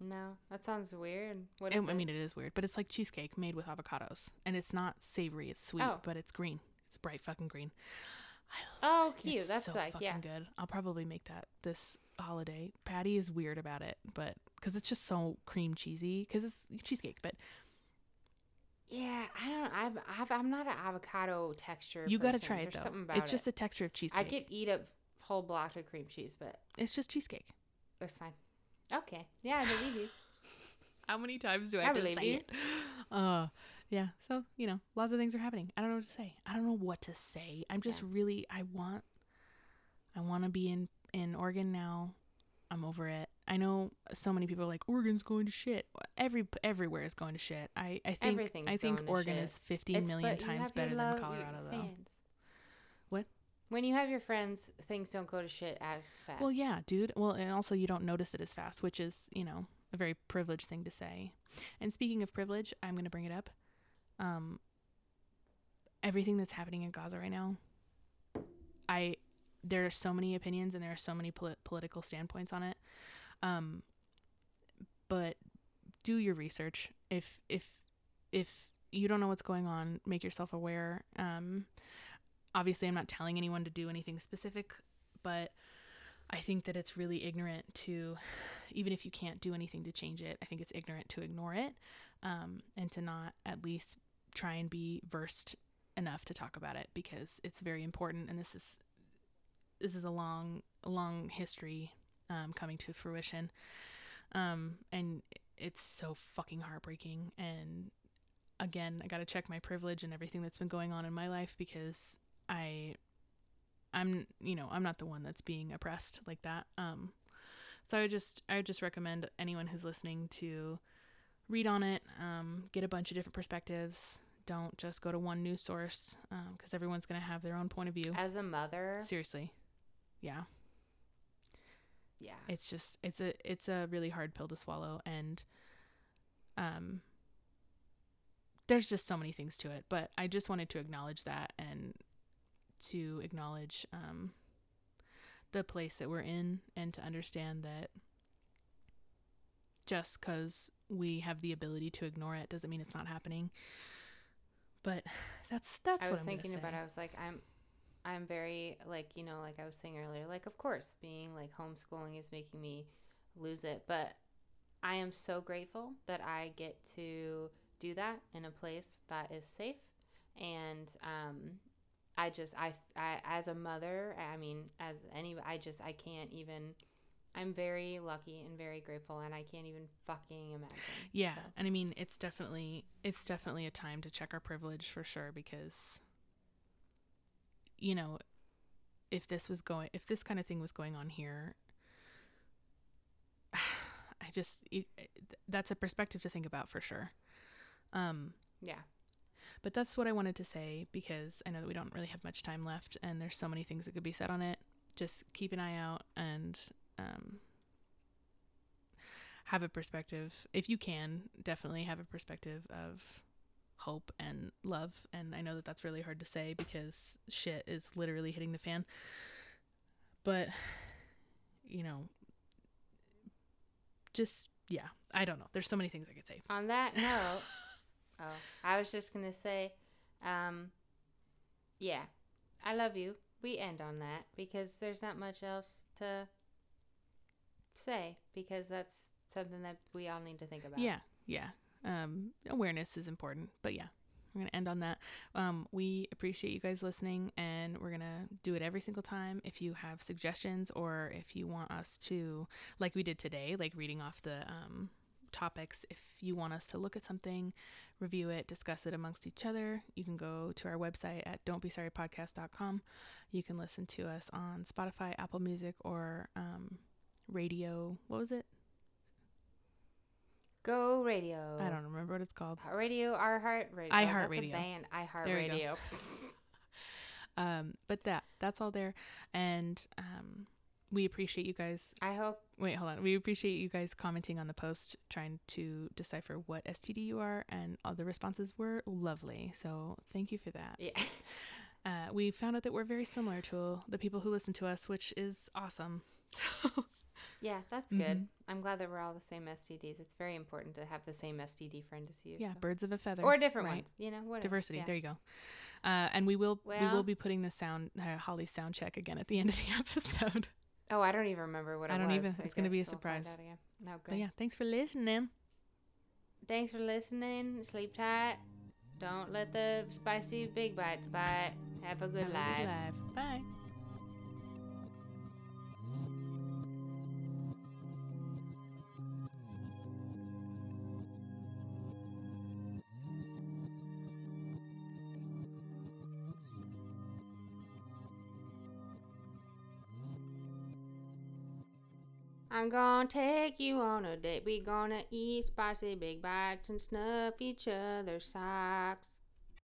No, that sounds weird. What I, is I mean, it is weird, but it's like cheesecake made with avocados, and it's not savory. It's sweet, Oh. but it's green. It's bright fucking green. oh, cute. That's so like fucking yeah. good. I'll probably make that this holiday. Patty is weird about it, but because it's just so cream cheesy, because it's cheesecake. But Yeah, I don't. I've, I've I'm not an avocado texture. you gotta try it There's though. Something about It's just it. a texture of cheesecake. I could eat a whole block of cream cheese, but it's just cheesecake. it's fine. Okay. Yeah, I believe you. <laughs> How many times do I, I have to believe say you. it? <laughs> Uh, yeah. So you know, lots of things are happening. I don't know what to say. I don't know what to say. I'm just Yeah. really. I want. I want to be in in Oregon now. I'm over it. I know so many people are like Oregon's going to shit. Every everywhere is going to shit. I I think I think Oregon is 15 It's- million times better than Colorado though. fans. When you have your friends, things don't go to shit as fast. Well, yeah, dude. Well, and also you don't notice it as fast, which is, you know, a very privileged thing to say. And speaking of privilege, I'm going to bring it up. Um everything that's happening in Gaza right now. I there are so many opinions and there are so many poli- political standpoints on it. Um but do your research. If if if you don't know what's going on, make yourself aware. Um obviously I'm not telling anyone to do anything specific, but I think that it's really ignorant to, even if you can't do anything to change it, I think it's ignorant to ignore it um, and to not at least try and be versed enough to talk about it because it's very important. And this is this is a long, long history um, coming to fruition, um, and it's so fucking heartbreaking. And again, I got to check my privilege and everything that's been going on in my life because I I'm you know I'm not the one that's being oppressed like that. Um, so I would just I would just recommend anyone who's listening to read on it, um, get a bunch of different perspectives. Don't just go to one news source because everyone's gonna have their own point of view. as a mother, Seriously, yeah, yeah, it's just it's a it's a really hard pill to swallow, and um, there's just so many things to it. But I just wanted to acknowledge that and to acknowledge um, the place that we're in and to understand that just because we have the ability to ignore it doesn't mean it's not happening. But that's that's I what was I'm thinking about. it. I was like, I'm, I'm very like you know, like I was saying earlier, like of course, being like homeschooling is making me lose it, but I am so grateful that I get to do that in a place that is safe, and um, I just I, I as a mother, I mean, as any, I just I can't even I'm very lucky and very grateful, and I can't even fucking imagine. Yeah, So, and I mean it's definitely it's definitely a time to check our privilege for sure because you know if this was going if this kind of thing was going on here <sighs> I just it, that's a perspective to think about for sure. Um yeah. But that's what I wanted to say because I know that we don't really have much time left and there's so many things that could be said on it. Just keep an eye out and um, have a perspective. If you can, definitely have a perspective of hope and love. And I know that that's really hard to say because shit is literally hitting the fan. But, you know, just, yeah, I don't know. There's so many things I could say. On that note, oh, I was just gonna say, um, yeah, I love you. We end on that because there's not much else to say because that's something that we all need to think about. Yeah, yeah. Um, awareness is important, but yeah, we're gonna end on that. Um, we appreciate you guys listening, and we're gonna do it every single time. If you have suggestions or if you want us to, like we did today, like reading off the um topics, if you want us to look at something, review it, discuss it amongst each other, you can go to our website at dontbesorrypodcast.com. You can listen to us on Spotify, Apple Music, or um, radio. What was it? Go radio. I don't remember what it's called. Radio, our heart radio. iHeartRadio. That's a band. iHeart There. Radio. <laughs> um but that that's all there and um we appreciate you guys I hope. wait hold on we appreciate you guys commenting on the post trying to decipher what std you are and all the responses were lovely so thank you for that Yeah. <laughs> uh, we found out that we're very similar to the people who listen to us which is awesome <laughs> Yeah, that's good. Mhm. I'm glad that we're all the same STDs. It's very important to have the same STD friend as you. yeah so. birds of a feather Or different right? ones. You know, whatever. diversity Yeah. there you go uh, and we will we will be putting the sound uh, holly's sound check again at the end of the <laughs> episode Oh, I don't even remember what I don't was. even- it's gonna be a surprise. No, good. but yeah thanks for listening Thanks for listening. Sleep tight. Don't let the spicy big bites bite. Have a good Have a life. life. bye I'm gonna take you on a date. We gonna eat spicy big bites and snuff each other's socks.